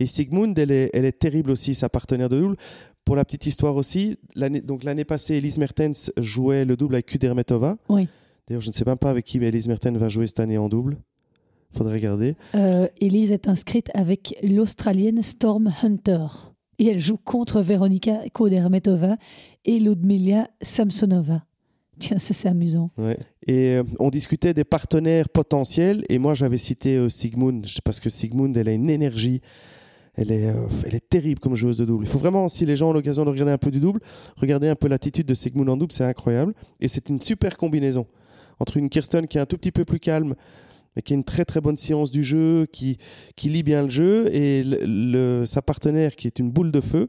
Et Sigmund, elle est, elle est terrible aussi, sa partenaire de double. Pour la petite histoire aussi, l'année, donc l'année passée, Elise Mertens jouait le double avec Kudermetova. Oui. D'ailleurs, je ne sais même pas avec qui Elise Mertens va jouer cette année en double faudrait regarder. Euh, Elise est inscrite avec l'Australienne Storm Hunter. Et elle joue contre Veronika Kodermetova et Ludmila Samsonova. Tiens, ça c'est amusant. Ouais. Et euh, on discutait des partenaires potentiels. Et moi, j'avais cité euh, Sigmund, parce que Sigmund, elle a une énergie. Elle est, euh, elle est terrible comme joueuse de double. Il faut vraiment, si les gens ont l'occasion de regarder un peu du double, regarder un peu l'attitude de Sigmund en double, c'est incroyable. Et c'est une super combinaison entre une Kirsten qui est un tout petit peu plus calme, mais qui a une très très bonne science du jeu, qui, qui lit bien le jeu, et sa partenaire qui est une boule de feu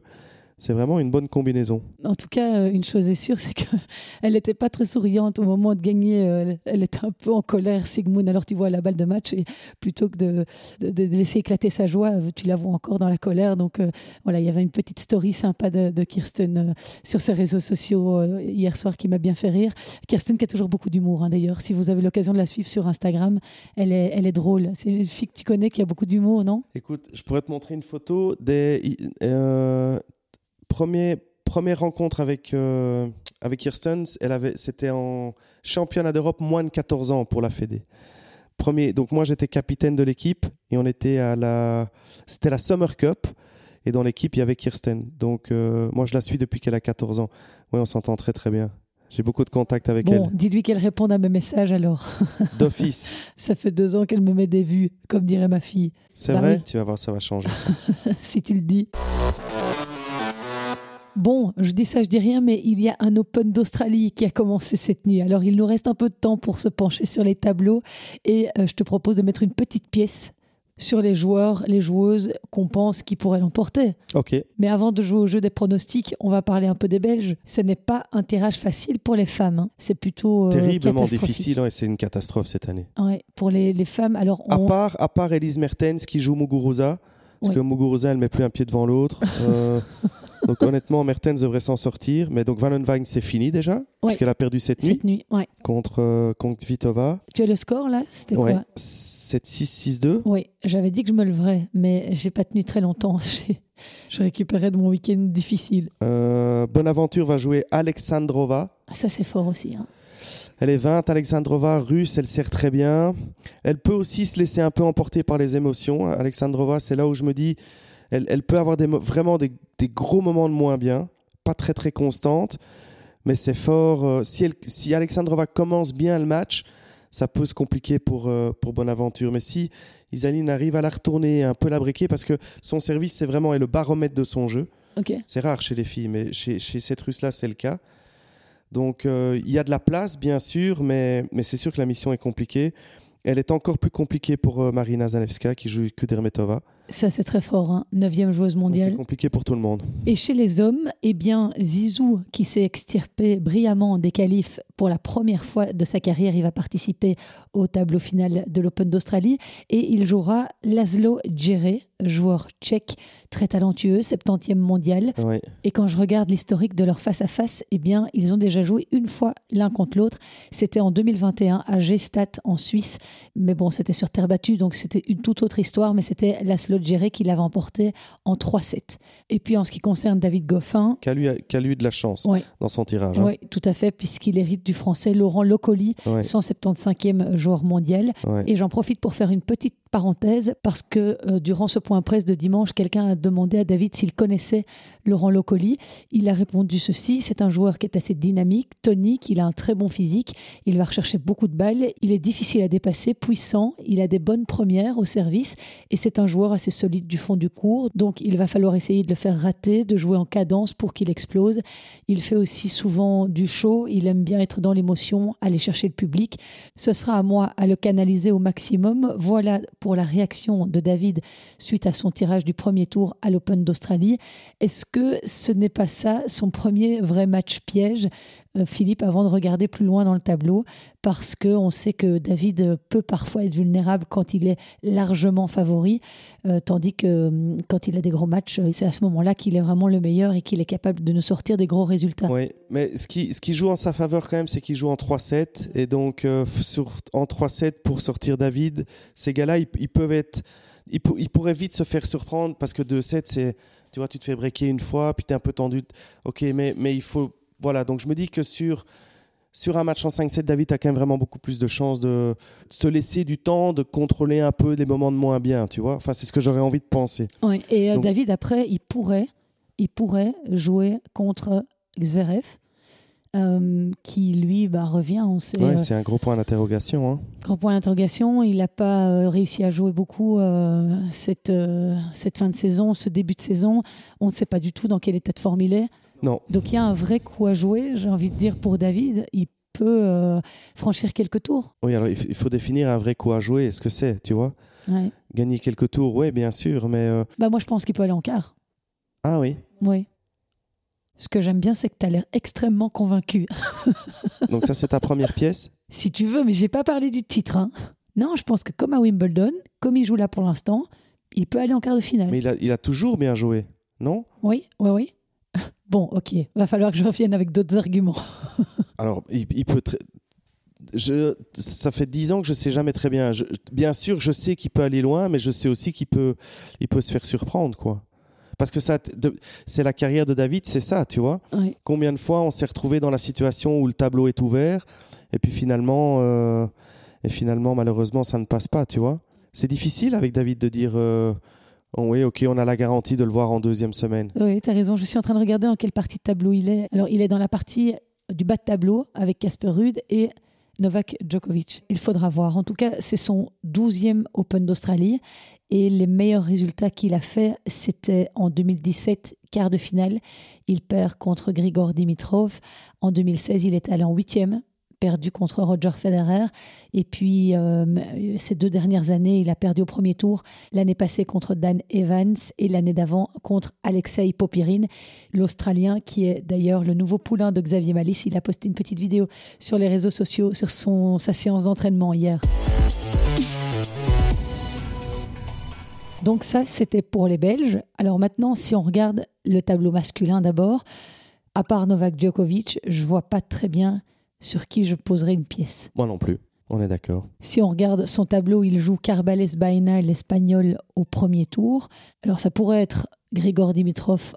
c'est vraiment une bonne combinaison. En tout cas, euh, une chose est sûre, c'est qu'elle n'était pas très souriante au moment de gagner. Euh, elle était un peu en colère, Sigmund. Alors tu vois la balle de match et plutôt que de, de, laisser éclater sa joie, euh, tu la vois encore dans la colère. Donc voilà, il y avait une petite story sympa de, Kirsten sur ses réseaux sociaux hier soir qui m'a bien fait rire. Kirsten qui a toujours beaucoup d'humour hein, d'ailleurs. Si vous avez l'occasion de la suivre sur Instagram, elle est, elle est drôle. C'est une fille que tu connais qui a beaucoup d'humour, non? Écoute, je pourrais te montrer une photo des premier, première rencontre avec, euh, avec Kirsten, elle avait, c'était en championnat d'Europe moins de 14 ans pour la Fédé. Premier, donc moi j'étais capitaine de l'équipe et on était à la, c'était la Summer Cup et dans l'équipe il y avait Kirsten. Donc euh, moi je la suis depuis qu'elle a 14 ans. Oui, on s'entend très très bien. J'ai beaucoup de contacts avec bon, elle. Dis-lui qu'elle réponde à mes messages alors. D'office. ça fait deux ans qu'elle me met des vues, comme dirait ma fille. C'est bah vrai Tu vas voir, ça va changer ça. si tu le dis. Bon, je dis ça, je dis rien, mais il y a un Open d'Australie qui a commencé cette nuit. Alors, il nous reste un peu de temps pour se pencher sur les tableaux et euh, je te propose de mettre une petite pièce sur les joueurs, les joueuses qu'on pense qui pourraient l'emporter. Ok. Mais avant de jouer au jeu des pronostics, on va parler un peu des Belges. Ce n'est pas un tirage facile pour les femmes. Hein. C'est plutôt euh, terriblement difficile. et c'est une catastrophe cette année. Ouais, pour les, les femmes. Alors, à part à part Elise Mertens qui joue Muguruza, parce que Muguruza elle met plus un pied devant l'autre. Euh, donc honnêtement, Mertens devrait s'en sortir. Mais donc Vanenwein, c'est fini déjà, parce qu'elle a perdu cette nuit, cette nuit contre, euh, contre Vitova. Tu as le score là? C'était quoi? 7-6, 6-2. Oui, j'avais dit que je me leverais, mais j'ai pas tenu très longtemps. je récupérais de mon week-end difficile. Euh, Bonaventure va jouer Alexandrova. Ah, ça, c'est fort aussi. Hein. Elle est 20, Alexandrova, russe, elle sert très bien. Elle peut aussi se laisser un peu emporter par les émotions. Alexandrova, c'est là où je me dis, elle, peut avoir des, vraiment des, gros moments de moins bien, pas très très constante, mais c'est fort. Euh, si, elle, si Alexandrova commence bien le match, ça peut se compliquer pour, euh, pour Bonaventure. Mais si Isaline arrive à la retourner, un peu la briquer, parce que son service, c'est vraiment le baromètre de son jeu. C'est rare chez les filles, mais chez, chez cette russe-là, c'est le cas. Donc euh, il y a de la place, bien sûr, mais, mais c'est sûr que la mission est compliquée. Elle est encore plus compliquée pour Marina Zanevska qui joue Kudermetova. Ça, c'est très fort. Hein. Neuvième joueuse mondiale. C'est compliqué pour tout le monde. Et chez les hommes, eh bien, Zizou, qui s'est extirpé brillamment des qualifs pour la première fois de sa carrière, il va participer au tableau final de l'Open d'Australie et il jouera Laszlo Djere, joueur tchèque très talentueux, 70e mondial. Et quand je regarde l'historique de leur face-à-face, eh bien, ils ont déjà joué une fois l'un contre l'autre. C'était en 2021 à Gstaad en Suisse. Mais bon, c'était sur terre battue, donc c'était une toute autre histoire, mais c'était Laszlo Djere qui l'avait emporté en 3-7. Et puis en ce qui concerne David Goffin... Qui a eu, de la chance dans son tirage. Hein. Oui, tout à fait, puisqu'il hérite du français Laurent Locoli, 175e joueur mondial. Et j'en profite pour faire une petite parenthèse parce que euh, durant ce point presse de dimanche, quelqu'un a demandé à David s'il connaissait Laurent Locoli. Il a répondu ceci c'est un joueur qui est assez dynamique, tonique, il a un très bon physique, il va rechercher beaucoup de balles, il est difficile à dépasser, puissant, il a des bonnes premières au service et c'est un joueur assez solide du fond du cours. Donc il va falloir essayer de le faire rater, de jouer en cadence pour qu'il explose. Il fait aussi souvent du show, il aime bien être dans l'émotion, aller chercher le public. Ce sera à moi à le canaliser au maximum. Voilà pour la réaction de David suite à son tirage du premier tour à l'Open d'Australie. Est-ce que ce n'est pas ça son premier vrai match piège euh, Philippe, avant de regarder plus loin dans le tableau, parce qu'on sait que David peut parfois être vulnérable quand il est largement favori, euh, tandis que hum, quand il a des gros matchs, euh, c'est à ce moment-là qu'il est vraiment le meilleur et qu'il est capable de nous sortir des gros résultats. Oui, mais ce qui, ce qui joue en sa faveur quand même, c'est qu'il joue en 3-7, et donc en 3-7 pour sortir David, ces gars-là, ils, peuvent être... Ils, ils, pourraient vite se faire surprendre parce que 2-7, c'est... Tu vois, tu te fais breaker une fois, puis tu es un peu tendu. Ok, mais, mais il faut voilà, donc je me dis que sur, sur un match en 5-7, David a quand même vraiment beaucoup plus de chances de se laisser du temps, de contrôler un peu des moments de moins bien, tu vois. Enfin, c'est ce que j'aurais envie de penser. Oui, et euh, David, après, il pourrait, il pourrait jouer contre Zverev euh, qui lui bah, revient. On sait, Ouais, euh, c'est un gros point d'interrogation. hein. grand point d'interrogation. Il n'a pas euh, réussi à jouer beaucoup cette, cette fin de saison, ce début de saison. On ne sait pas du tout dans quel état de forme il est. Non. Donc il y a un vrai coup à jouer, j'ai envie de dire, pour David. Il peut euh, franchir quelques tours. Oui, alors il faut définir un vrai coup à jouer. Est-ce que c'est, tu vois? Ouais. Gagner quelques tours, oui, bien sûr, mais... euh, Bah, moi, je pense qu'il peut aller en quart. Ah oui, Oui. Ce que j'aime bien, c'est que tu as l'air extrêmement convaincu. donc ça c'est ta première pièce? Si tu veux, mais j'ai pas parlé du titre. hein. Non, je pense que comme à Wimbledon, comme il joue là pour l'instant, il peut aller en quart de finale. Mais il a, il a toujours bien joué, non? Oui, oui, oui. Bon, ok. Va falloir que je revienne avec d'autres arguments. Alors, il, il peut... très- Je, ça fait dix ans que je sais jamais très bien. Je- bien sûr, je sais qu'il peut aller loin, mais je sais aussi qu'il peut, il peut se faire surprendre, quoi. Parce que ça, c'est la carrière de David, c'est ça, tu vois. Oui. Combien de fois on s'est retrouvé dans la situation où le tableau est ouvert et puis finalement, euh, et finalement malheureusement, ça ne passe pas, tu vois. C'est difficile avec David de dire, euh, oh oui, ok, on a la garantie de le voir en deuxième semaine. Oui, tu as raison. Je suis en train de regarder en quelle partie de tableau il est. Alors, il est dans la partie du bas de tableau avec Casper Ruud et Novak Djokovic. Il faudra voir. En tout cas, c'est son 12e Open d'Australie et les meilleurs résultats qu'il a fait, c'était en 2017, quart de finale. Il perd contre Grigor Dimitrov. En 2016, il est allé en huitième perdu contre Roger Federer. Et puis, euh, ces deux dernières années, il a perdu au premier tour. L'année passée contre Dan Evans et l'année d'avant contre Alexei Popirine, l'Australien, qui est d'ailleurs le nouveau poulain de Xavier Malice. Il a posté une petite vidéo sur les réseaux sociaux sur son, sa séance d'entraînement hier. Donc ça, c'était pour les Belges. Alors maintenant, si on regarde le tableau masculin d'abord, à part Novak Djokovic, je vois pas très bien sur qui je poserai une pièce. Moi non plus, on est d'accord. Si on regarde son tableau, il joue Carbales Baena, l'Espagnol, au premier tour. Alors ça pourrait être Grigor Dimitrov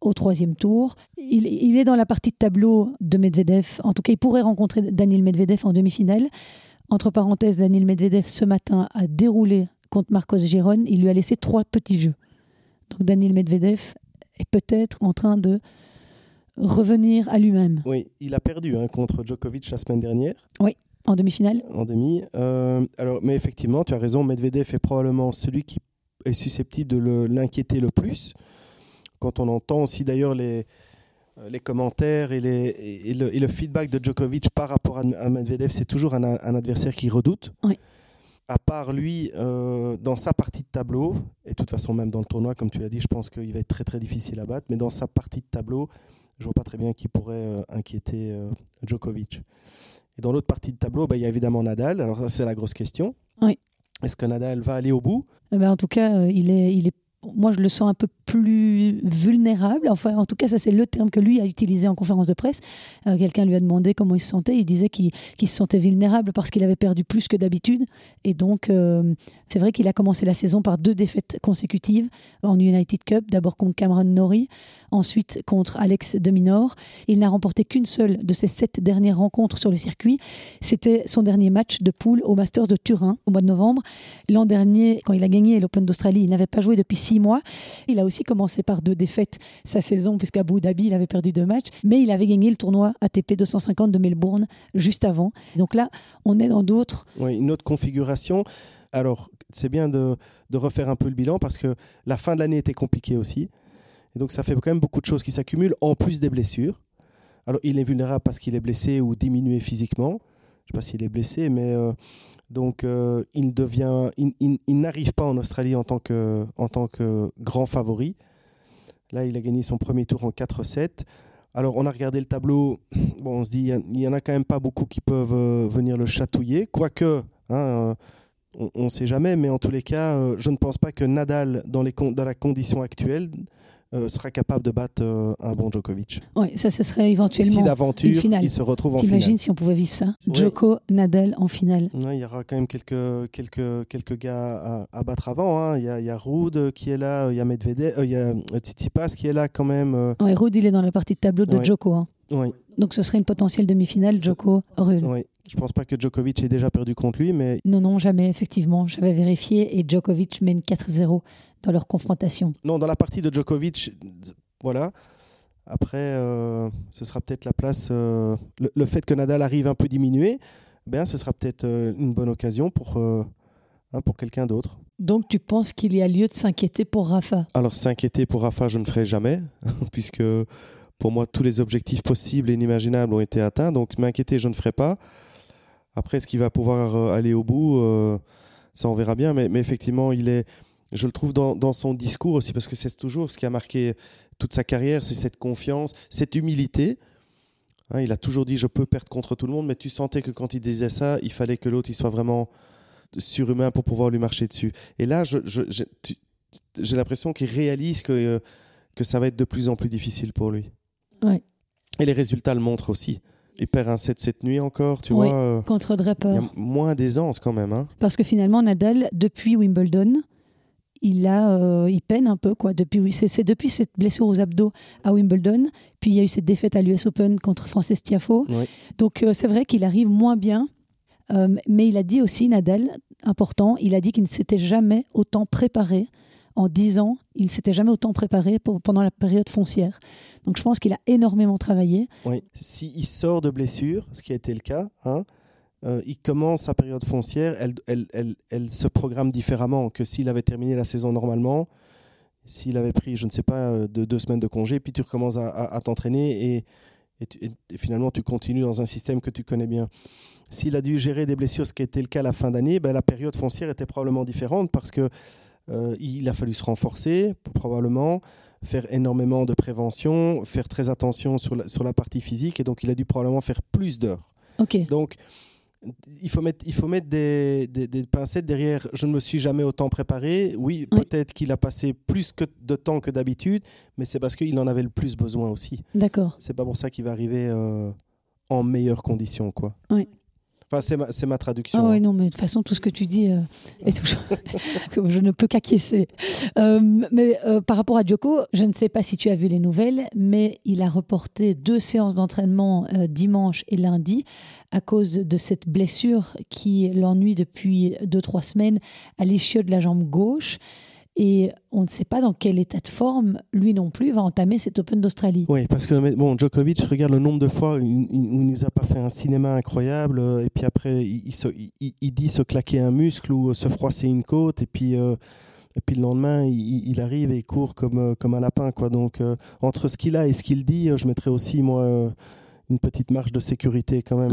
au troisième tour. Il, il est dans la partie de tableau de Medvedev. En tout cas, il pourrait rencontrer Daniel Medvedev en demi-finale. Entre parenthèses, Daniel Medvedev ce matin a déroulé contre Marcos Giron. Il lui a laissé trois petits jeux. Donc Daniel Medvedev est peut-être en train de revenir à lui-même Oui, il a perdu hein, contre Djokovic la semaine dernière. en demi-finale. en demi. Euh, alors, mais effectivement, tu as raison, Medvedev est probablement celui qui est susceptible de l'inquiéter le plus. Quand on entend aussi d'ailleurs les, euh, les commentaires et, les, et, le, et le feedback de Djokovic par rapport à, Medvedev, c'est toujours un, un adversaire qu'il redoute. Oui. À part lui, euh, dans sa partie de tableau, et de toute façon même dans le tournoi, comme tu l'as dit, je pense qu'il va être très très difficile à battre, mais dans sa partie de tableau, je vois pas très bien qui pourrait euh, inquiéter euh, Djokovic. Et dans l'autre partie de tableau, bah, il y a évidemment Nadal. Alors ça, c'est la grosse question. Oui. Est-ce que Nadal va aller au bout? Eh ben, en tout cas, il est, il est, moi, je le sens un peu plus vulnérable. Enfin, en tout cas, ça, c'est le terme que lui a utilisé en conférence de presse. Euh, Quelqu'un lui a demandé comment il se sentait. Il disait qu'il se sentait vulnérable parce qu'il avait perdu plus que d'habitude. Et donc, euh, c'est vrai qu'il a commencé la saison par deux défaites consécutives en United Cup. D'abord contre Cameron Norrie, ensuite contre Alex de Minor. Il n'a remporté qu'une seule de ses sept dernières rencontres sur le circuit. C'était son dernier match de poule au Masters de Turin au mois de novembre. L'an dernier, quand il a gagné l'Open d'Australie, il n'avait pas joué depuis six mois. Il a aussi commencé par deux défaites sa saison, puisqu'à Abu Dhabi, il avait perdu deux matchs. Mais il avait gagné le tournoi ATP 250 de Melbourne juste avant. Donc là, on est dans d'autres. Oui, une autre configuration. Alors, c'est bien de, de refaire un peu le bilan parce que la fin de l'année était compliquée aussi. Et donc, ça fait quand même beaucoup de choses qui s'accumulent, en plus des blessures. Alors, il est vulnérable parce qu'il est blessé ou diminué physiquement. Je ne sais pas s'il est blessé, mais euh, donc euh, il devient, il, n'arrive pas en Australie en tant que, grand favori. Là, il a gagné son premier tour en 4-7. Alors, on a regardé le tableau. Bon, on se dit, il n'y en a quand même pas beaucoup qui peuvent euh, venir le chatouiller. Quoique, hein, on ne sait jamais, mais en tous les cas, je ne pense pas que Nadal, dans la condition actuelle, euh, sera capable de battre euh, un bon Djokovic. Ouais, ça, ce serait Si éventuellement. d'aventure, finale. il se retrouve en T'imagines finale. si on pouvait vivre ça Oui. Djoko, Nadal en finale. Ouais, il y aura quand même quelques, quelques, quelques gars à, à battre avant. hein. Il y, a, il y a Ruud euh, qui est là, il y a Medvedev, euh, il y a Tsitsipas qui est là quand même. Ouais, Ruud, il est dans la partie de tableau de Ouais. Djoko. hein. ouais, Donc ce serait une potentielle demi-finale, Djoko, Ruud. ouais. Je pense pas que Djokovic ait déjà perdu contre lui, mais Non, non, jamais, effectivement. J'avais vérifié et Djokovic mène 4-0 dans leur confrontation. non, dans la partie de Djokovic, voilà. Après, euh, ce sera peut-être la place. euh, le, le fait que Nadal arrive un peu diminué, ben, ce sera peut-être euh, une bonne occasion pour, hein, pour quelqu'un d'autre. Donc tu penses qu'il y a lieu de s'inquiéter pour Rafa? Alors, s'inquiéter pour Rafa, je ne ferai jamais, puisque pour moi, tous les objectifs possibles et inimaginables ont été atteints. Donc, m'inquiéter, je ne ferai pas. Après, est-ce qu'il va pouvoir aller au bout? Ça, on verra bien. Mais, mais effectivement, il est, je le trouve dans, dans son discours aussi, parce que c'est toujours ce qui a marqué toute sa carrière, c'est cette confiance, cette humilité. Hein, il a toujours dit je peux perdre contre tout le monde, mais tu sentais que quand il disait ça, il fallait que l'autre il soit vraiment surhumain pour pouvoir lui marcher dessus. Et là, je- je- j'ai l'impression qu'il réalise que, euh, que ça va être de plus en plus difficile pour lui. Ouais. Et les résultats le montrent aussi. Il perd un 7 cette nuit encore, tu Oui. vois. euh, contre Il Draper y a moins d'aisance quand même. Hein. Parce que finalement, Nadal, depuis Wimbledon, il, a, euh, il peine un peu. Quoi. Depuis, c'est, depuis cette blessure aux abdos à Wimbledon, puis il y a eu cette défaite à l'US Open contre Frances Tiafoe. Oui. Donc euh, c'est vrai qu'il arrive moins bien. Euh, mais il a dit aussi, Nadal, important, il a dit qu'il ne s'était jamais autant préparé. En 10 ans, il ne s'était jamais autant préparé pour- pendant la période foncière. Donc je pense qu'il a énormément travaillé. Oui. S'il sort de blessure, ce qui a été le cas, hein, euh, il commence sa période foncière, elle, elle, elle, elle se programme différemment que s'il avait terminé la saison normalement. S'il avait pris, je ne sais pas, euh, de, deux semaines de congé, puis tu recommences à, à- à t'entraîner et, et tu- et- et finalement tu continues dans un système que tu connais bien. S'il a dû gérer des blessures, ce qui était le cas à la fin d'année, ben, la période foncière était probablement différente parce que euh, il a fallu se renforcer, probablement, faire énormément de prévention, faire très attention sur la, sur la partie physique, et donc il a dû probablement faire plus d'heures. Ok. Donc, il faut mettre, il faut mettre des, des- des pincettes derrière. Je ne me suis jamais autant préparé. Oui, Oui. peut-être qu'il a passé plus que de temps que d'habitude, mais c'est parce qu'il en avait le plus besoin aussi. D'accord. C'est pas pour ça qu'il va arriver euh, en meilleures conditions, quoi. Oui. Enfin, c'est ma, traduction. Ah oui, hein. non, mais de toute façon, tout ce que tu dis euh, est toujours... je ne peux qu'acquiescer. Euh, mais euh, par rapport à Djoko, je ne sais pas si tu as vu les nouvelles, mais il a reporté deux séances d'entraînement dimanche et lundi à cause de cette blessure qui l'ennuie depuis deux, trois semaines à l'ischio de la jambe gauche. Et on ne sait pas dans quel état de forme, lui non plus, va entamer cet Open d'Australie. Oui, parce que bon, Djokovic, regarde le nombre de fois où il, nous a pas fait un cinéma incroyable, euh, et puis après, il, il se- il- il dit se claquer un muscle ou se froisser une côte, et puis, euh, et puis le lendemain, il, il arrive et il court comme, euh, comme un lapin. Quoi. Donc, euh, entre ce qu'il a et ce qu'il dit, je mettrais aussi, moi, euh, une petite marge de sécurité quand même.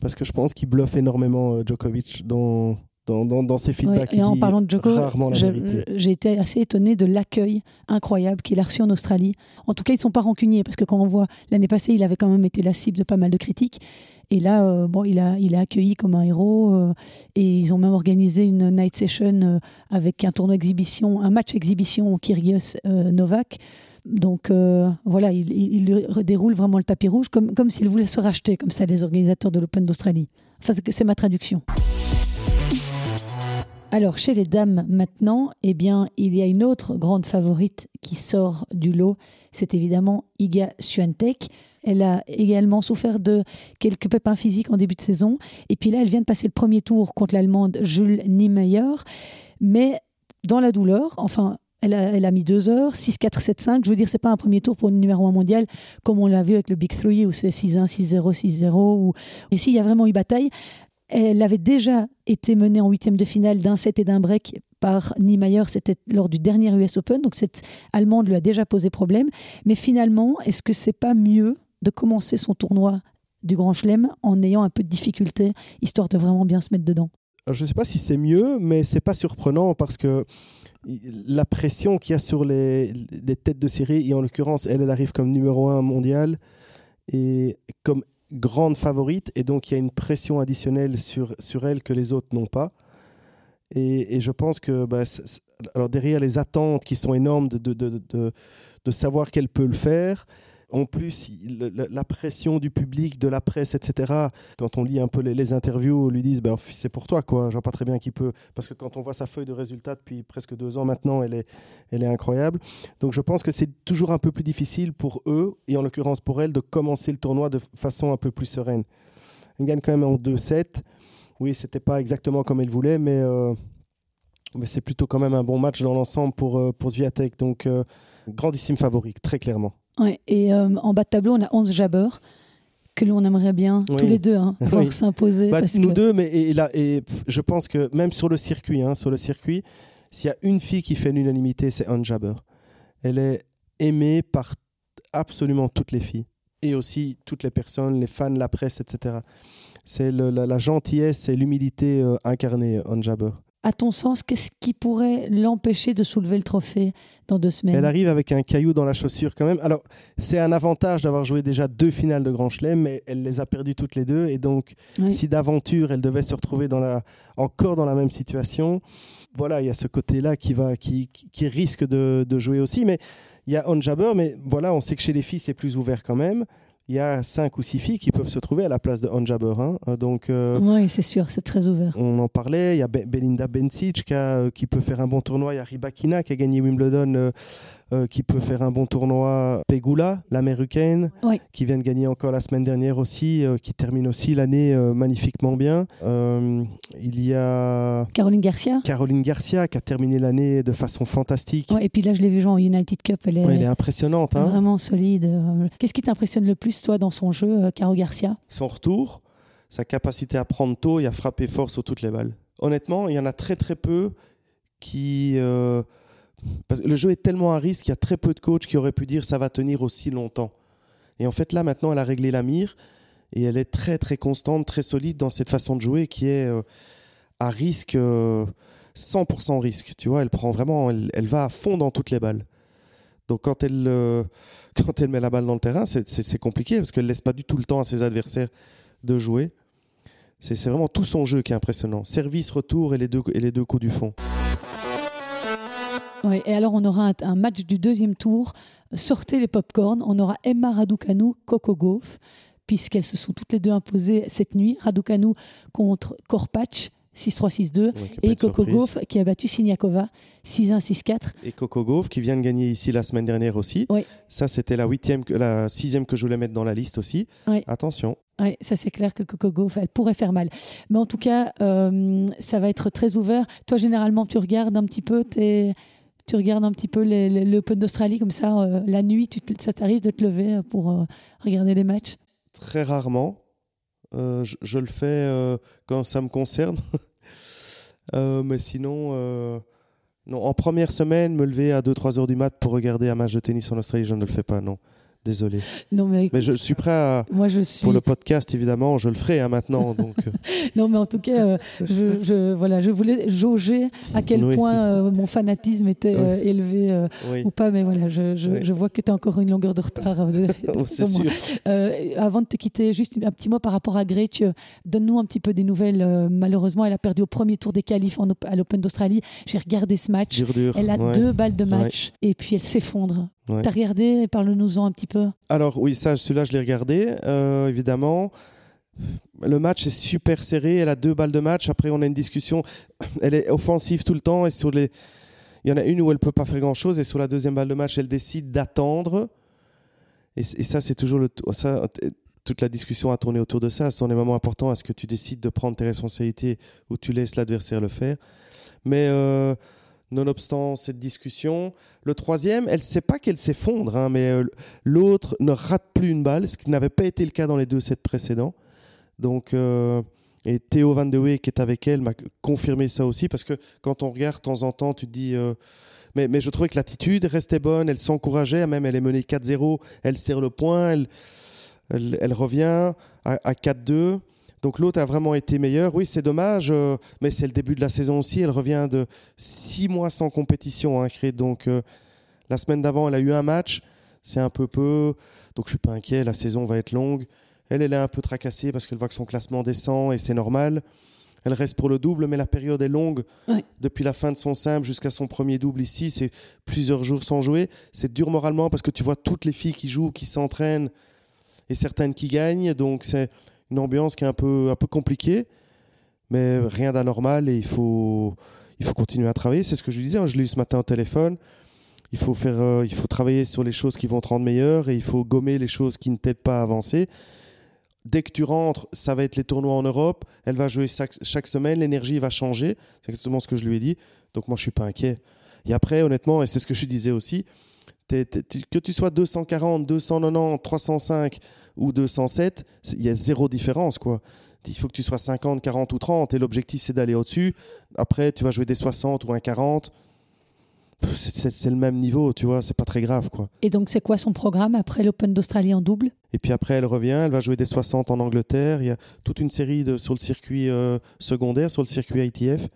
Parce que je pense qu'il bluffe énormément, Djokovic, dans, dans, dans, dans ses Ouais, feedbacks. et en parlant de je- vérité. j'ai été assez étonnée de l'accueil incroyable qu'il a reçu en Australie. En tout cas, ils ne sont pas rancuniers parce que quand on voit l'année passée, il avait quand même été la cible de pas mal de critiques. Et là, euh, bon, il a, il a accueilli comme un héros euh, et ils ont même organisé une night session euh, avec un tournoi exhibition, un match exhibition Kyrgios euh, Novak. Donc euh, voilà, il, il, déroule vraiment le tapis rouge comme, comme s'il voulait se racheter, comme ça, les organisateurs de l'Open d'Australie. Enfin, c'est ma traduction. Alors, chez les dames maintenant, eh bien, il y a une autre grande favorite qui sort du lot. C'est évidemment Iga Swiatek. Elle a également souffert de quelques pépins physiques en début de saison. Et puis là, elle vient de passer le premier tour contre l'Allemande Jules Niemeyer. Mais dans la douleur, enfin, elle a, elle a mis 2 heures, 6-4, 7-5. Je veux dire, c'est pas un premier tour pour une numéro 1 mondial comme on l'a vu avec le Big Three où c'est 6-1, 6-0, 6-0. Ou... Ici, il y a vraiment eu bataille. Elle avait déjà été menée en huitième de finale d'un set et d'un break par Niemeyer, c'était lors du dernier US Open, donc cette Allemande lui a déjà posé problème. Mais finalement, est-ce que c'est pas mieux de commencer son tournoi du Grand Chelem en ayant un peu de difficulté, histoire de vraiment bien se mettre dedans? Alors, Je ne sais pas si c'est mieux, mais c'est pas surprenant parce que la pression qu'il y a sur les, les têtes de série, et en l'occurrence, elle, elle arrive comme numéro un mondial et comme grande favorite, et donc il y a une pression additionnelle sur, sur elle que les autres n'ont pas. Et, je pense que bah, alors derrière les attentes qui sont énormes de, de, de, de savoir qu'elle peut le faire, en plus la pression du public, de la presse, etc. Quand on lit un peu les, interviews, on lui disent ben, c'est pour toi, quoi. Je vois pas très bien qui peut. Parce que quand on voit sa feuille de résultats depuis presque deux ans maintenant, elle est, elle est incroyable. Donc je pense que c'est toujours un peu plus difficile pour eux, et en l'occurrence pour elle, de commencer le tournoi de façon un peu plus sereine. Elle gagne quand même en 2-7. Oui, c'était pas exactement comme elle voulait, mais, euh, mais c'est plutôt quand même un bon match dans l'ensemble pour, euh, pour. Donc, euh, grandissime favori, très clairement. Ouais, et euh, en bas de tableau, on a 11 Jabber que l'on aimerait bien, tous les deux, hein, voir s'imposer. Bah, nous deux, mais et, là, et je pense que même sur le circuit, hein, sur le circuit, s'il y a une fille qui fait l'unanimité, c'est Anne Jabber. Elle est aimée par absolument toutes les filles et aussi toutes les personnes, les fans, la presse, etc. C'est la, gentillesse et l'humilité euh, incarnée, Anne Jabber à ton sens, qu'est-ce qui pourrait l'empêcher de soulever le trophée dans deux semaines? Elle arrive avec un caillou dans la chaussure quand même. Alors, c'est un avantage d'avoir joué déjà deux finales de Grand Chelem, mais elle les a perdues toutes les deux. Et donc, si d'aventure, elle devait se retrouver dans la, encore dans la même situation, voilà, il y a ce côté-là qui, va, qui, qui risque de, de, jouer aussi. Mais il y a On Jabber, mais voilà, on sait que chez les filles, c'est plus ouvert quand même il y a cinq ou six filles qui peuvent se trouver à la place de Onjaber. Hein. Donc, euh, oui, c'est sûr, c'est très ouvert. On en parlait. Il y a Belinda Bencic qui, euh, qui, peut faire un bon tournoi. Il y a Ribakina qui a gagné Wimbledon, euh, qui peut faire un bon tournoi. Pegula, l'américaine, qui vient de gagner encore la semaine dernière aussi, euh, qui termine aussi l'année euh, magnifiquement bien. il y a Caroline Garcia. Caroline Garcia qui a terminé l'année de façon fantastique. et puis là, je l'ai vu jouer en United Cup. Elle est, elle est impressionnante. Hein. Vraiment solide. Qu'est-ce qui t'impressionne le plus, toi, dans son jeu, Caro Garcia? Son retour, sa capacité à prendre tôt et à frapper fort sur toutes les balles. Honnêtement, il y en a très très peu qui le jeu est tellement à risque, il y a très peu de coachs qui auraient pu dire ça va tenir aussi longtemps. Et en fait, là, maintenant, elle a réglé la mire et elle est très, très constante, très solide dans cette façon de jouer qui est euh, à risque, 100% euh, risque. Tu vois, elle prend vraiment, elle, va à fond dans toutes les balles. Donc, quand elle, euh, quand elle met la balle dans le terrain, c'est compliqué parce qu'elle laisse pas du tout le temps à ses adversaires de jouer. C'est vraiment tout son jeu qui est impressionnant. Service, retour et les deux, et les deux coups du fond. Oui, et alors on aura un, match du deuxième tour. Sortez les pop-corn. On aura Emma Raducanu, Coco Gauff, puisqu'elles se sont toutes les deux imposées cette nuit. Raducanu contre Korpach. 6-3-6-2 et Coco Gauff qui a battu Siniakova 6-1 6-4 et Coco Gauff qui vient de gagner ici la semaine dernière aussi oui. ça c'était la huitième la sixième que je voulais mettre dans la liste aussi oui. attention oui, ça c'est clair que Coco Gauff, elle pourrait faire mal. Mais en tout cas, euh, ça va être très ouvert. Toi, généralement, tu regardes un petit peu tes, tu regardes un petit peu l'Open d'Australie comme ça, euh, la nuit, tu ça t'arrive de te lever euh, pour euh, regarder les matchs? Très rarement. Je, le fais quand ça me concerne. mais sinon, non. En première semaine, me lever à 2-3 heures du mat pour regarder un match de tennis en Australie, je ne le fais pas, non. Désolé. Non, mais, je suis prêt à. Moi, je suis... Pour le podcast, évidemment, je le ferai hein, maintenant. Donc... Euh. non, mais en tout cas, euh, je, je, voilà, je voulais jauger à quel point euh, mon fanatisme était élevé ou pas. Mais voilà, je, je vois que tu as encore une longueur de retard. C'est sûr. avant de te quitter, juste un petit mot par rapport à Gretsch. Donne-nous un petit peu des nouvelles. malheureusement, elle a perdu au premier tour des qualifs à l'Open d'Australie. J'ai regardé ce match. Elle a deux balles de match et puis elle s'effondre. T'as regardé Parle-nous-en un petit peu. Alors oui, ça, celui-là, je l'ai regardé, euh, évidemment. Le match est super serré. Elle a deux balles de match. Après, on a une discussion. Elle est offensive tout le temps. Et sur les, il y en a une où elle peut pas faire grand-chose. Et sur la deuxième balle de match, elle décide d'attendre. Et, ça, c'est toujours le ça. Toute la discussion a tourné autour de ça. Ce sont des moments importants. Est-ce que tu décides de prendre tes responsabilités ou tu laisses l'adversaire le faire? Mais euh, nonobstant cette discussion. Le troisième, elle ne sait pas qu'elle s'effondre, hein, mais euh, l'autre ne rate plus une balle, ce qui n'avait pas été le cas dans les deux sets précédents. Donc, euh, et Théo Van de Wey, qui est avec elle, m'a confirmé ça aussi, parce que quand on regarde de temps en temps, tu te dis... Euh, mais, je trouvais que l'attitude restait bonne, elle s'encourageait, même elle est menée 4-0, elle serre le point, elle, revient à 4-2. Donc l'autre a vraiment été meilleur. Oui, c'est dommage, euh, mais c'est le début de la saison aussi. Elle revient de six mois sans compétition. Hein, donc euh, la semaine d'avant, elle a eu un match. C'est un peu peu. Donc je suis pas inquiet. La saison va être longue. Elle, elle est un peu tracassée parce qu'elle voit que son classement descend et c'est normal. Elle reste pour le double, mais la période est longue. Depuis la fin de son simple jusqu'à son premier double ici, c'est plusieurs jours sans jouer. C'est dur moralement parce que tu vois toutes les filles qui jouent, qui s'entraînent et certaines qui gagnent. Donc c'est une ambiance qui est un peu, un peu compliquée, mais rien d'anormal et il faut, il faut continuer à travailler. C'est ce que je lui disais, hein. je l'ai eu ce matin au téléphone. Il faut, faire, euh, il faut travailler sur les choses qui vont te rendre meilleur et il faut gommer les choses qui ne t'aident pas à avancer. Dès que tu rentres, ça va être les tournois en Europe. Elle va jouer chaque, semaine, l'énergie va changer. C'est exactement ce que je lui ai dit. Donc moi, je suis pas inquiet. Et après, honnêtement, et c'est ce que je disais aussi, que tu sois 240, 290, 305 ou 207, il y a zéro différence. quoi. Il faut que tu sois 50, 40 ou 30 et l'objectif c'est d'aller au-dessus. Après, tu vas jouer des 60 ou un 40. C'est le même niveau, tu vois, c'est pas très grave. quoi. Et donc, c'est quoi son programme après l'Open d'Australie en double? Et puis après, elle revient, elle va jouer des 60 en Angleterre. Il y a toute une série de, sur le circuit euh, secondaire, sur le circuit ITF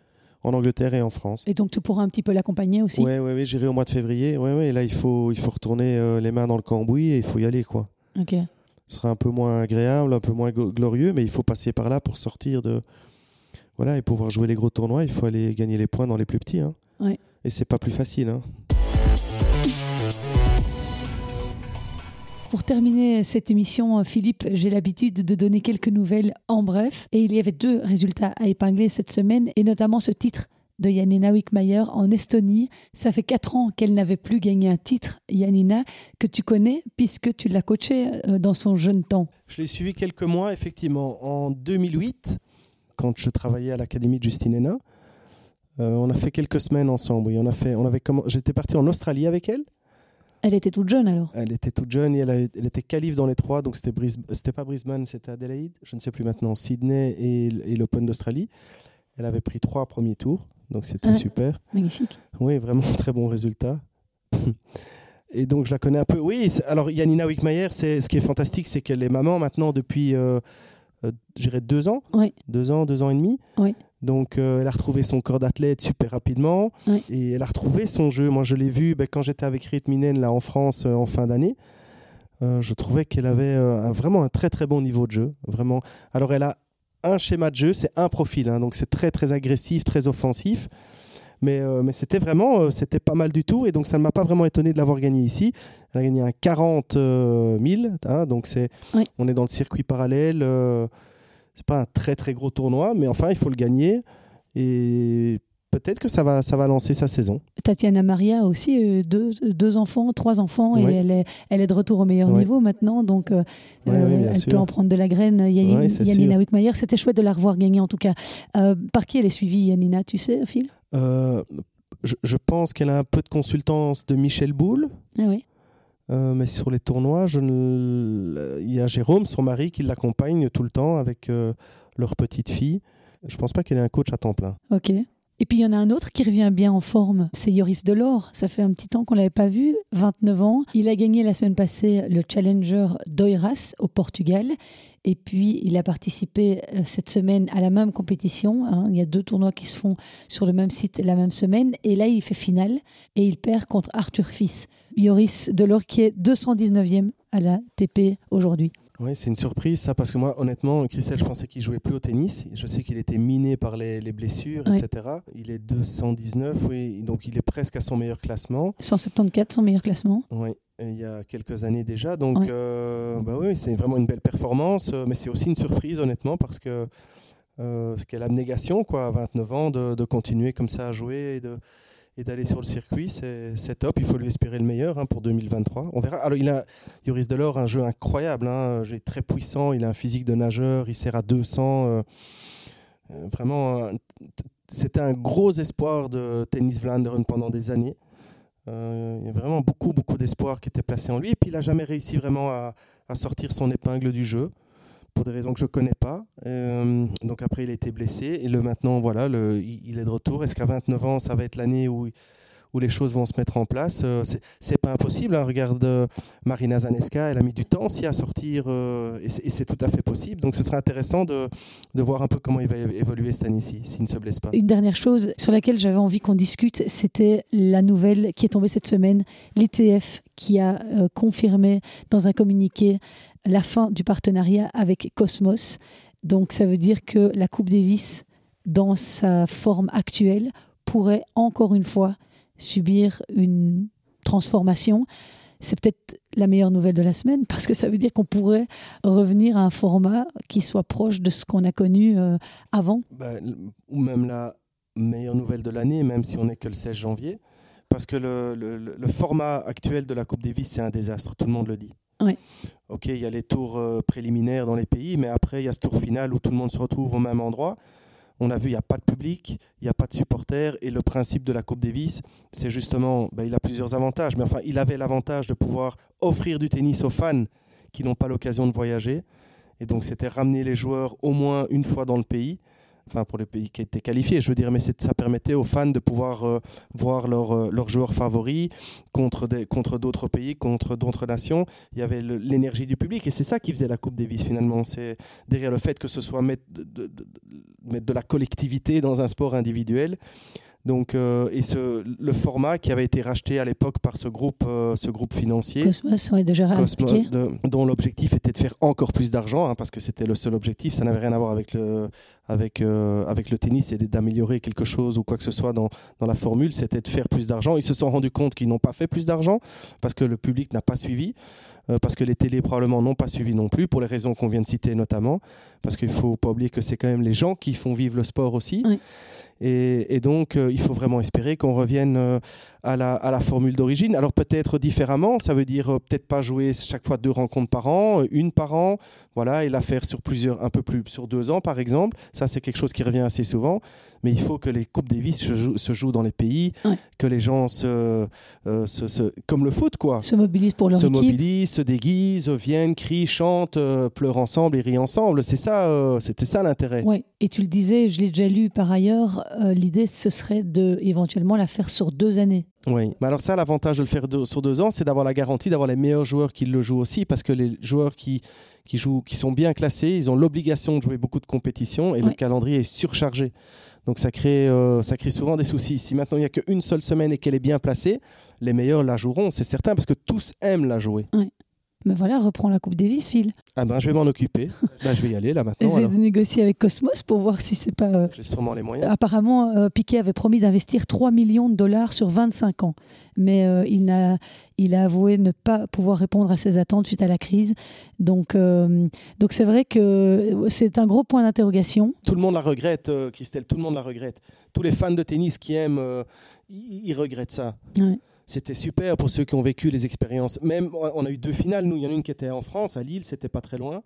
en Angleterre et en France. Et donc tu pourras un petit peu l'accompagner aussi? Oui, ouais, ouais, j'irai au mois de février. Ouais, ouais, là, il faut, il faut retourner euh, les mains dans le cambouis et il faut y aller. quoi. Ok. Ce sera un peu moins agréable, un peu moins glorieux, mais il faut passer par là pour sortir de. Voilà, et pouvoir jouer les gros tournois, il faut aller gagner les points dans les plus petits. Hein. Ouais. Et c'est pas plus facile. Hein. Pour terminer cette émission, Philippe, j'ai l'habitude de donner quelques nouvelles en bref. Et il y avait deux résultats à épingler cette semaine, et notamment ce titre de Yanina Wickmayer en Estonie. Ça fait quatre ans qu'elle n'avait plus gagné un titre, Yanina, que tu connais puisque tu l'as coachée euh, dans son jeune temps. Je l'ai suivi quelques mois, effectivement. En 2008, quand je travaillais à l'Académie de Justine Hénin, euh, on a fait quelques semaines ensemble. J'étais parti en Australie avec elle. Elle était toute jeune alors Elle était toute jeune et elle, elle était qualif dans les trois, donc c'était c'était pas Brisbane, c'était Adelaide, je ne sais plus maintenant, Sydney et, et l'Open d'Australie. Elle avait pris trois premiers tours, donc c'était ah, super. Magnifique. Oui, vraiment très bon résultat. et donc je la connais un peu. Oui, alors Yanina Wickmayer, c'est ce qui est fantastique, c'est qu'elle est maman maintenant depuis, euh, euh deux ans. Deux ans, deux ans et demi. Donc, euh, elle a retrouvé son corps d'athlète super rapidement et elle a retrouvé son jeu. Moi, je l'ai vu ben, quand j'étais avec Rit Minen là en France euh, en fin d'année. Euh, je trouvais qu'elle avait vraiment un très très bon niveau de jeu. Vraiment. Alors, elle a un schéma de jeu, c'est un profil, hein. donc c'est très très agressif, très offensif. Mais, mais c'était vraiment, c'était pas mal du tout. Et donc, ça ne m'a pas vraiment étonné de l'avoir gagné ici. Elle a gagné un 40 000. Hein, donc, c'est, on est dans le circuit parallèle c'est pas un très très gros tournoi, mais enfin, il faut le gagner. Et peut-être que ça va, ça va lancer sa saison. Tatiana Maria aussi euh, deux, deux, enfants, trois enfants, et elle, est, elle est de retour au meilleur niveau maintenant, donc euh, euh, elle peut en prendre de la graine. Yanina Wickmayer, c'était chouette de la revoir gagner en tout cas. par qui elle est suivie, Yanina, tu sais, Phil? Je, je, pense qu'elle a un peu de consultance de Michel Boulle. Ah oui. Euh, mais sur les tournois, je ne... il y a Jérôme, son mari, qui l'accompagne tout le temps avec euh, leur petite fille. Je ne pense pas qu'elle ait un coach à temps plein. Ok. Et puis il y en a un autre qui revient bien en forme, c'est Yoris Delors. Ça fait un petit temps qu'on l'avait pas vu, 29 ans. Il a gagné la semaine passée le Challenger d'Oiras au Portugal. Et puis il a participé euh, cette semaine à la même compétition. Hein. Il y a deux tournois qui se font sur le même site la même semaine. Et là, il fait finale et il perd contre Arthur Fils. Yoris Delors qui est 219e à la TP aujourd'hui. Oui, c'est une surprise ça, parce que moi, honnêtement, Christelle, je pensais qu'il jouait plus au tennis. Je sais qu'il était miné par les, blessures, etc. Il est 219, oui, donc il est presque à son meilleur classement. 174, son meilleur classement. Oui, il y a quelques années déjà. Donc, euh, bah oui, c'est vraiment une belle performance, euh, mais c'est aussi une surprise, honnêtement, parce que euh, quelle abnégation, quoi, à 29 ans, de, de continuer comme ça à jouer et de et d'aller sur le circuit, c'est top. Il faut lui espérer le meilleur hein, pour 2023. On verra. Alors, il a, Yoris Delors, un jeu incroyable, hein, un jeu très puissant. Il a un physique de nageur, il sert à 200. Euh, euh, vraiment, c'était un gros espoir de tennis Vlaanderen pendant des années. Euh, il y a vraiment beaucoup, beaucoup d'espoir qui était placé en lui. Et puis, il n'a jamais réussi vraiment à sortir son épingle du jeu pour des raisons que je ne connais pas. Euh, donc après, il a été blessé. Et le maintenant, voilà, il est de retour. Est-ce qu'à 29 ans, ça va être l'année où, où les choses vont se mettre en place euh, C'est pas impossible. Hein. Regarde euh, Marina Zaneska, elle a mis du temps aussi à sortir. et c'est tout à fait possible. Donc ce sera intéressant de, voir un peu comment il va évoluer cette année-ci, s'il ne se blesse pas. Une dernière chose sur laquelle j'avais envie qu'on discute, c'était la nouvelle qui est tombée cette semaine, l'ITF qui a confirmé dans un communiqué la fin du partenariat avec Cosmos. Donc ça veut dire que la Coupe Davis, dans sa forme actuelle, pourrait encore une fois subir une transformation. C'est peut-être la meilleure nouvelle de la semaine parce que ça veut dire qu'on pourrait revenir à un format qui soit proche de ce qu'on a connu euh, avant. Ben, ou même la meilleure nouvelle de l'année, même si on n'est que le 16 janvier. Parce que le, le format actuel de la Coupe Davis, c'est un désastre, tout le monde le dit. Ok, il y a les tours euh, préliminaires dans les pays, mais après, il y a ce tour final où tout le monde se retrouve au même endroit. On a vu, il n'y a pas de public, il n'y a pas de supporters. Et le principe de la Coupe Davis, c'est justement, ben, il a plusieurs avantages. Mais enfin, il avait l'avantage de pouvoir offrir du tennis aux fans qui n'ont pas l'occasion de voyager. Et donc, c'était ramener les joueurs au moins une fois dans le pays enfin pour les pays qui étaient qualifiés, je veux dire, mais ça permettait aux fans de pouvoir euh, voir leurs leur joueurs favoris contre d'autres contre pays, contre d'autres nations. Il y avait l'énergie du public et c'est ça qui faisait la Coupe Davis finalement. C'est derrière le fait que ce soit mettre de, mettre de la collectivité dans un sport individuel. Donc, euh, et ce, le format qui avait été racheté à l'époque par ce groupe, euh, ce groupe financier, Cosmos, ouais, déjà Cosmos, dont l'objectif était de faire encore plus d'argent, hein, parce que c'était le seul objectif. Ça n'avait rien à voir avec le, avec, euh, avec le tennis et d'améliorer quelque chose ou quoi que ce soit dans, dans la formule. C'était de faire plus d'argent. Ils se sont rendus compte qu'ils n'ont pas fait plus d'argent parce que le public n'a pas suivi, parce que les télés probablement n'ont pas suivi non plus, pour les raisons qu'on vient de citer notamment, parce qu'il ne faut pas oublier que c'est quand même les gens qui font vivre le sport aussi. Oui. Et, donc, euh, il faut vraiment espérer qu'on revienne euh, à, la, à, la, formule d'origine. Alors peut-être différemment, ça veut dire euh, peut-être pas jouer chaque fois deux rencontres par an, une par an, voilà, et la faire sur plusieurs, un peu plus sur deux ans par exemple. Ça, c'est quelque chose qui revient assez souvent. Mais il faut que les coupes Davis se, se jouent dans les pays, que les gens se, se, comme le foot quoi, se mobilisent pour leur se mobilisent, se déguisent, viennent, crient, chantent, pleurent ensemble et rient ensemble. C'est ça, c'était ça l'intérêt. Oui. Et tu le disais, je l'ai déjà lu par ailleurs euh, l'idée, ce serait de éventuellement la faire sur deux années. Oui, mais alors ça, l'avantage de le faire sur deux ans, c'est d'avoir la garantie d'avoir les meilleurs joueurs qui le jouent aussi, parce que les joueurs qui, qui, jouent, qui sont bien classés, ils ont l'obligation de jouer beaucoup de compétitions et le calendrier est surchargé. Donc ça crée, euh, ça crée souvent des soucis. Si maintenant il n'y a qu'une seule semaine et qu'elle est bien placée, les meilleurs la joueront, c'est certain, parce que tous aiment la jouer. Oui. Mais voilà, reprends la Coupe Davis, Phil. Ah ben, je vais m'en occuper. ben, je vais y aller là maintenant. J'ai négocié avec Cosmos pour voir si c'est pas. Euh, J'ai sûrement les moyens. Apparemment, euh, Piquet avait promis d'investir 3 millions de dollars sur 25 ans. Mais euh, il, a, il a avoué ne pas pouvoir répondre à ses attentes suite à la crise. Donc, donc c'est vrai que c'est un gros point d'interrogation. Tout le monde la regrette, Christelle, tout le monde la regrette. Tous les fans de tennis qui aiment, ils regrettent ça. Ouais c'était super pour ceux qui ont vécu les expériences. Même, on a eu deux finales, nous, il y en a une qui était en France, à Lille, c'était pas très loin.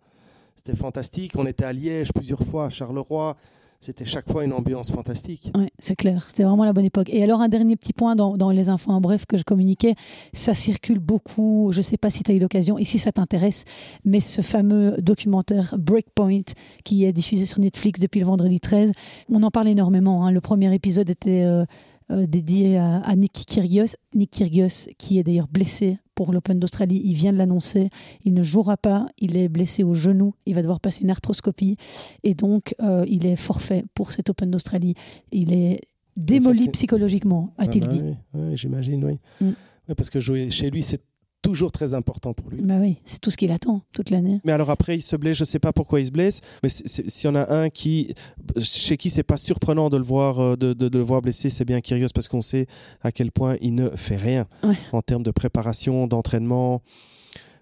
C'était fantastique. On était à Liège plusieurs fois, à Charleroi. C'était chaque fois une ambiance fantastique. Oui, c'est clair. C'était vraiment la bonne époque. Et alors, un dernier petit point dans, les infos en bref que je communiquais. Ça circule beaucoup. Je ne sais pas si tu as eu l'occasion et si ça t'intéresse, mais ce fameux documentaire Breakpoint qui est diffusé sur Netflix depuis le vendredi 13, on en parle énormément. Hein. Le premier épisode était. Euh, euh, dédié à, Nick Kyrgios. Nick Kyrgios, qui est d'ailleurs blessé pour l'Open d'Australie, il vient de l'annoncer. Il ne jouera pas, il est blessé au genou, il va devoir passer une arthroscopie et donc euh, il est forfait pour cet Open d'Australie. Il est démoli psychologiquement, a-t-il ah bah dit. Oui, j'imagine, oui. Mm. parce que jouer chez lui, c'est toujours très important pour lui. Bah oui, c'est tout ce qu'il attend toute l'année. Mais alors après, il se blesse, je ne sais pas pourquoi il se blesse, mais s'il y en a un qui, chez qui c'est pas surprenant de le voir, euh, de, de, le voir blessé, c'est bien Kyrgios parce qu'on sait à quel point il ne fait rien en termes de préparation, d'entraînement.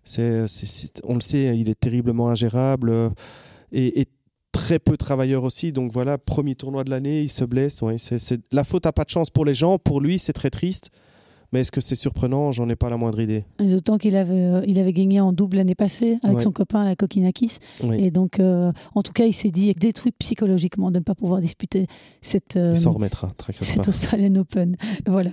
C'est, on le sait, il est terriblement ingérable euh, et, très peu travailleur aussi. Donc voilà, premier tournoi de l'année, il se blesse. Ouais, c'est, la faute n'a pas de chance pour les gens. Pour lui, c'est très triste. Mais est-ce que c'est surprenant? J'en ai pas la moindre idée. D'autant qu'il avait, euh, il avait gagné en double l'année passée avec son copain à Kokinakis. Et donc, euh, en tout cas, il s'est dit détruit psychologiquement de ne pas pouvoir disputer cette. Euh, il remettra, très Cette Australian Open. Voilà.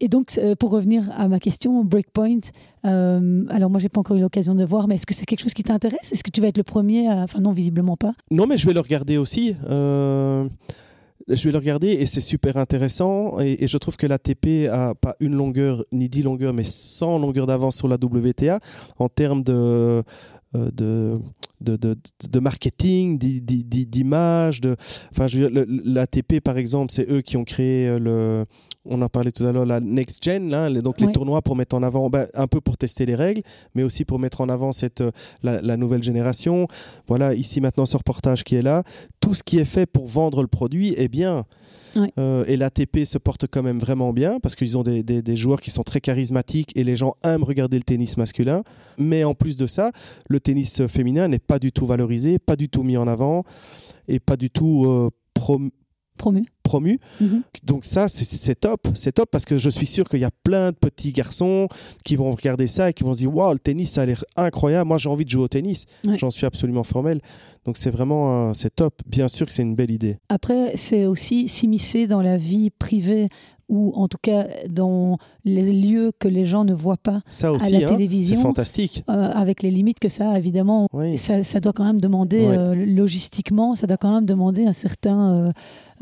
et donc, pour revenir à ma question, Breakpoint. alors, moi, j'ai pas encore eu l'occasion de voir, mais est-ce que c'est quelque chose qui t'intéresse? Est-ce que tu vas être le premier à... Enfin, non, visiblement pas. Non, mais je vais le regarder aussi je vais le regarder et c'est super intéressant. Et, je trouve que l'ATP a pas une longueur ni dix longueurs, mais 100 longueurs d'avance sur la WTA en termes de, euh, de, de, de, marketing, d'image. De, enfin, l'ATP, par exemple, c'est eux qui ont créé euh, le on en parlait tout à l'heure, la next gen, là, donc les tournois pour mettre en avant, ben, un peu pour tester les règles, mais aussi pour mettre en avant cette, euh, la, nouvelle génération. Voilà, ici maintenant ce reportage qui est là. Tout ce qui est fait pour vendre le produit est bien. Euh, et l'ATP se porte quand même vraiment bien parce qu'ils ont des, des, joueurs qui sont très charismatiques et les gens aiment regarder le tennis masculin. Mais en plus de ça, le tennis féminin n'est pas du tout valorisé, pas du tout mis en avant et pas du tout euh, promu promu. Mhm. Donc ça, c'est- top. C'est top parce que je suis sûr qu'il y a plein de petits garçons qui vont regarder ça et qui vont se dire Waouh, le tennis, ça a l'air incroyable. Moi, j'ai envie de jouer au tennis. Ouais. J'en suis absolument formel. Donc c'est vraiment, c'est top. Bien sûr que c'est une belle idée. Après, c'est aussi s'immiscer dans la vie privée ou en tout cas dans les lieux que les gens ne voient pas Ça aussi, à la hein, c'est télévision, fantastique. euh, avec les limites que ça a, évidemment. Oui. Ça, ça doit quand même demander, euh, logistiquement, ça doit quand même demander un certain.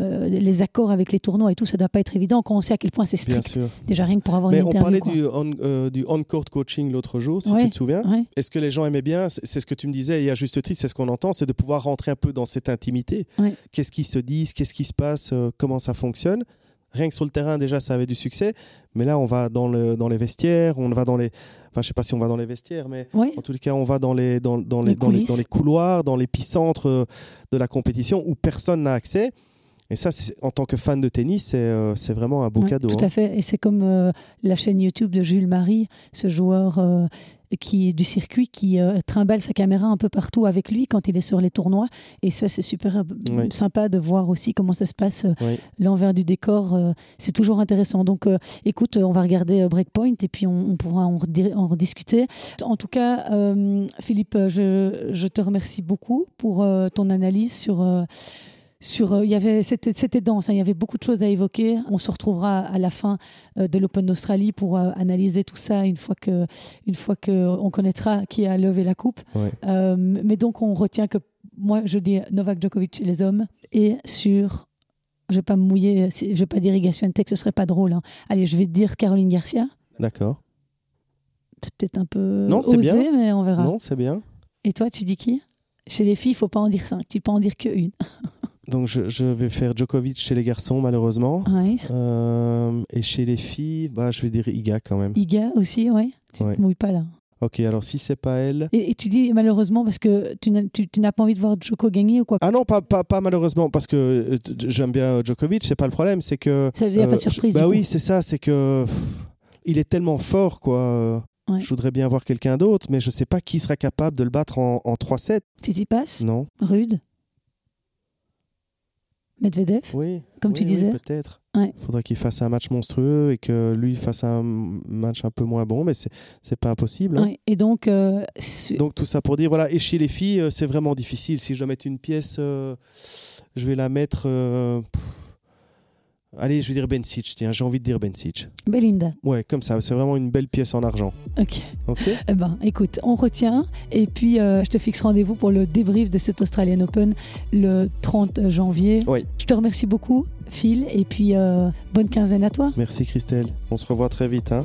euh, les accords avec les tournois et tout, ça doit pas être évident quand on sait à quel point c'est Bien strict. sûr. Déjà rien que pour avoir Mais une on interview. parlait quoi. du on, du on-court coaching l'autre jour, si Ouais. tu te souviens. Ouais. Est-ce que les gens aimaient bien? C'est c'est ce que tu me disais, et à juste titre, c'est ce qu'on entend, c'est de pouvoir rentrer un peu dans cette intimité. Ouais. Qu'est-ce qu'ils se disent, qu'est-ce qui se passe, comment ça fonctionne? Rien que sur le terrain, déjà, ça avait du succès. Mais là, on va dans, le, dans les vestiaires, on va dans les. Enfin, je sais pas si on va dans les vestiaires, mais Ouais. en les cas, on va dans les, dans, dans les, Les dans les, coulisses. dans les couloirs, dans l'épicentre euh, de la compétition où personne n'a accès. Et ça, en tant que fan de tennis, c'est euh, vraiment un beau Ouais, cadeau. Tout hein. à fait. Et c'est comme euh, la chaîne YouTube de Jules Marie, ce joueur euh, qui est du circuit, qui euh, trimballe sa caméra un peu partout avec lui quand il est sur les tournois. Et ça, c'est super euh, sympa de voir aussi comment ça se passe, euh, Oui. l'envers du décor. euh, c'est toujours intéressant. Donc, écoute, on va regarder Breakpoint et puis on, on pourra en, en rediscuter. En tout cas, Philippe, je, je te remercie beaucoup pour ton analyse sur. Sur, euh, il y avait, c'était, dense, hein, il y avait beaucoup de choses à évoquer. On se retrouvera à la fin euh, de l'Open d'Australie pour euh, analyser tout ça une fois que, une fois que on connaîtra qui a levé la coupe. Ouais. Mais donc on retient que moi je dis Novak Djokovic chez les hommes et sur, je vais pas me mouiller, je vais pas dire Iga Swiatek, ce serait pas drôle. hein. Allez, je vais dire Caroline Garcia. D'accord. C'est peut-être un peu Non, c'est osé, bien. mais on verra. Non, c'est bien. Et toi, tu dis qui? Chez les filles, il faut pas en dire cinq. Tu peux en dire que une. Donc je, je vais faire Djokovic chez les garçons malheureusement. Ouais. Euh, et chez les filles, bah, je vais dire Iga quand même. Iga aussi, ouais. Tu Ouais. te mouilles pas là. Ok, alors si c'est pas elle... Et, et tu dis malheureusement parce que tu n'as, tu- tu n'as pas envie de voir Djoko gagner ou quoi? Ah non, pas, pas, pas malheureusement, parce que euh, j'aime bien Djokovic, c'est pas le problème, c'est que... Il n'y a pas de euh, surprise. je- Bah oui, c'est ça, c'est que... pff, Il est tellement fort, quoi. Ouais. Je voudrais bien voir quelqu'un d'autre, mais je sais pas qui sera capable de le battre en, en 3-7. Tsitsipas, Non Rude, Medvedev, Oui. comme Oui, tu oui, disais. Peut-être. Ouais. faudrait qu'il fasse un match monstrueux et que lui fasse un match un peu moins bon, mais c'est pas impossible. hein. Ouais. Et donc, euh, Donc tout ça pour dire, voilà, et chez les filles, euh, c'est vraiment difficile. Si je dois mettre une pièce, euh, je vais la mettre... euh, pff, allez, je vais dire Bencic, tiens, j'ai envie de dire Bencic. Belinda. Ouais, comme ça, c'est vraiment une belle pièce en argent. Ok. Ok Eh ben, écoute, on retient. Et puis, euh, je te fixe rendez-vous pour le débrief de cet Australian Open le 30 janvier. Oui. Je te remercie beaucoup, Phil. Et puis, euh, bonne quinzaine à toi. Merci Christelle. On se revoit très vite. Hein.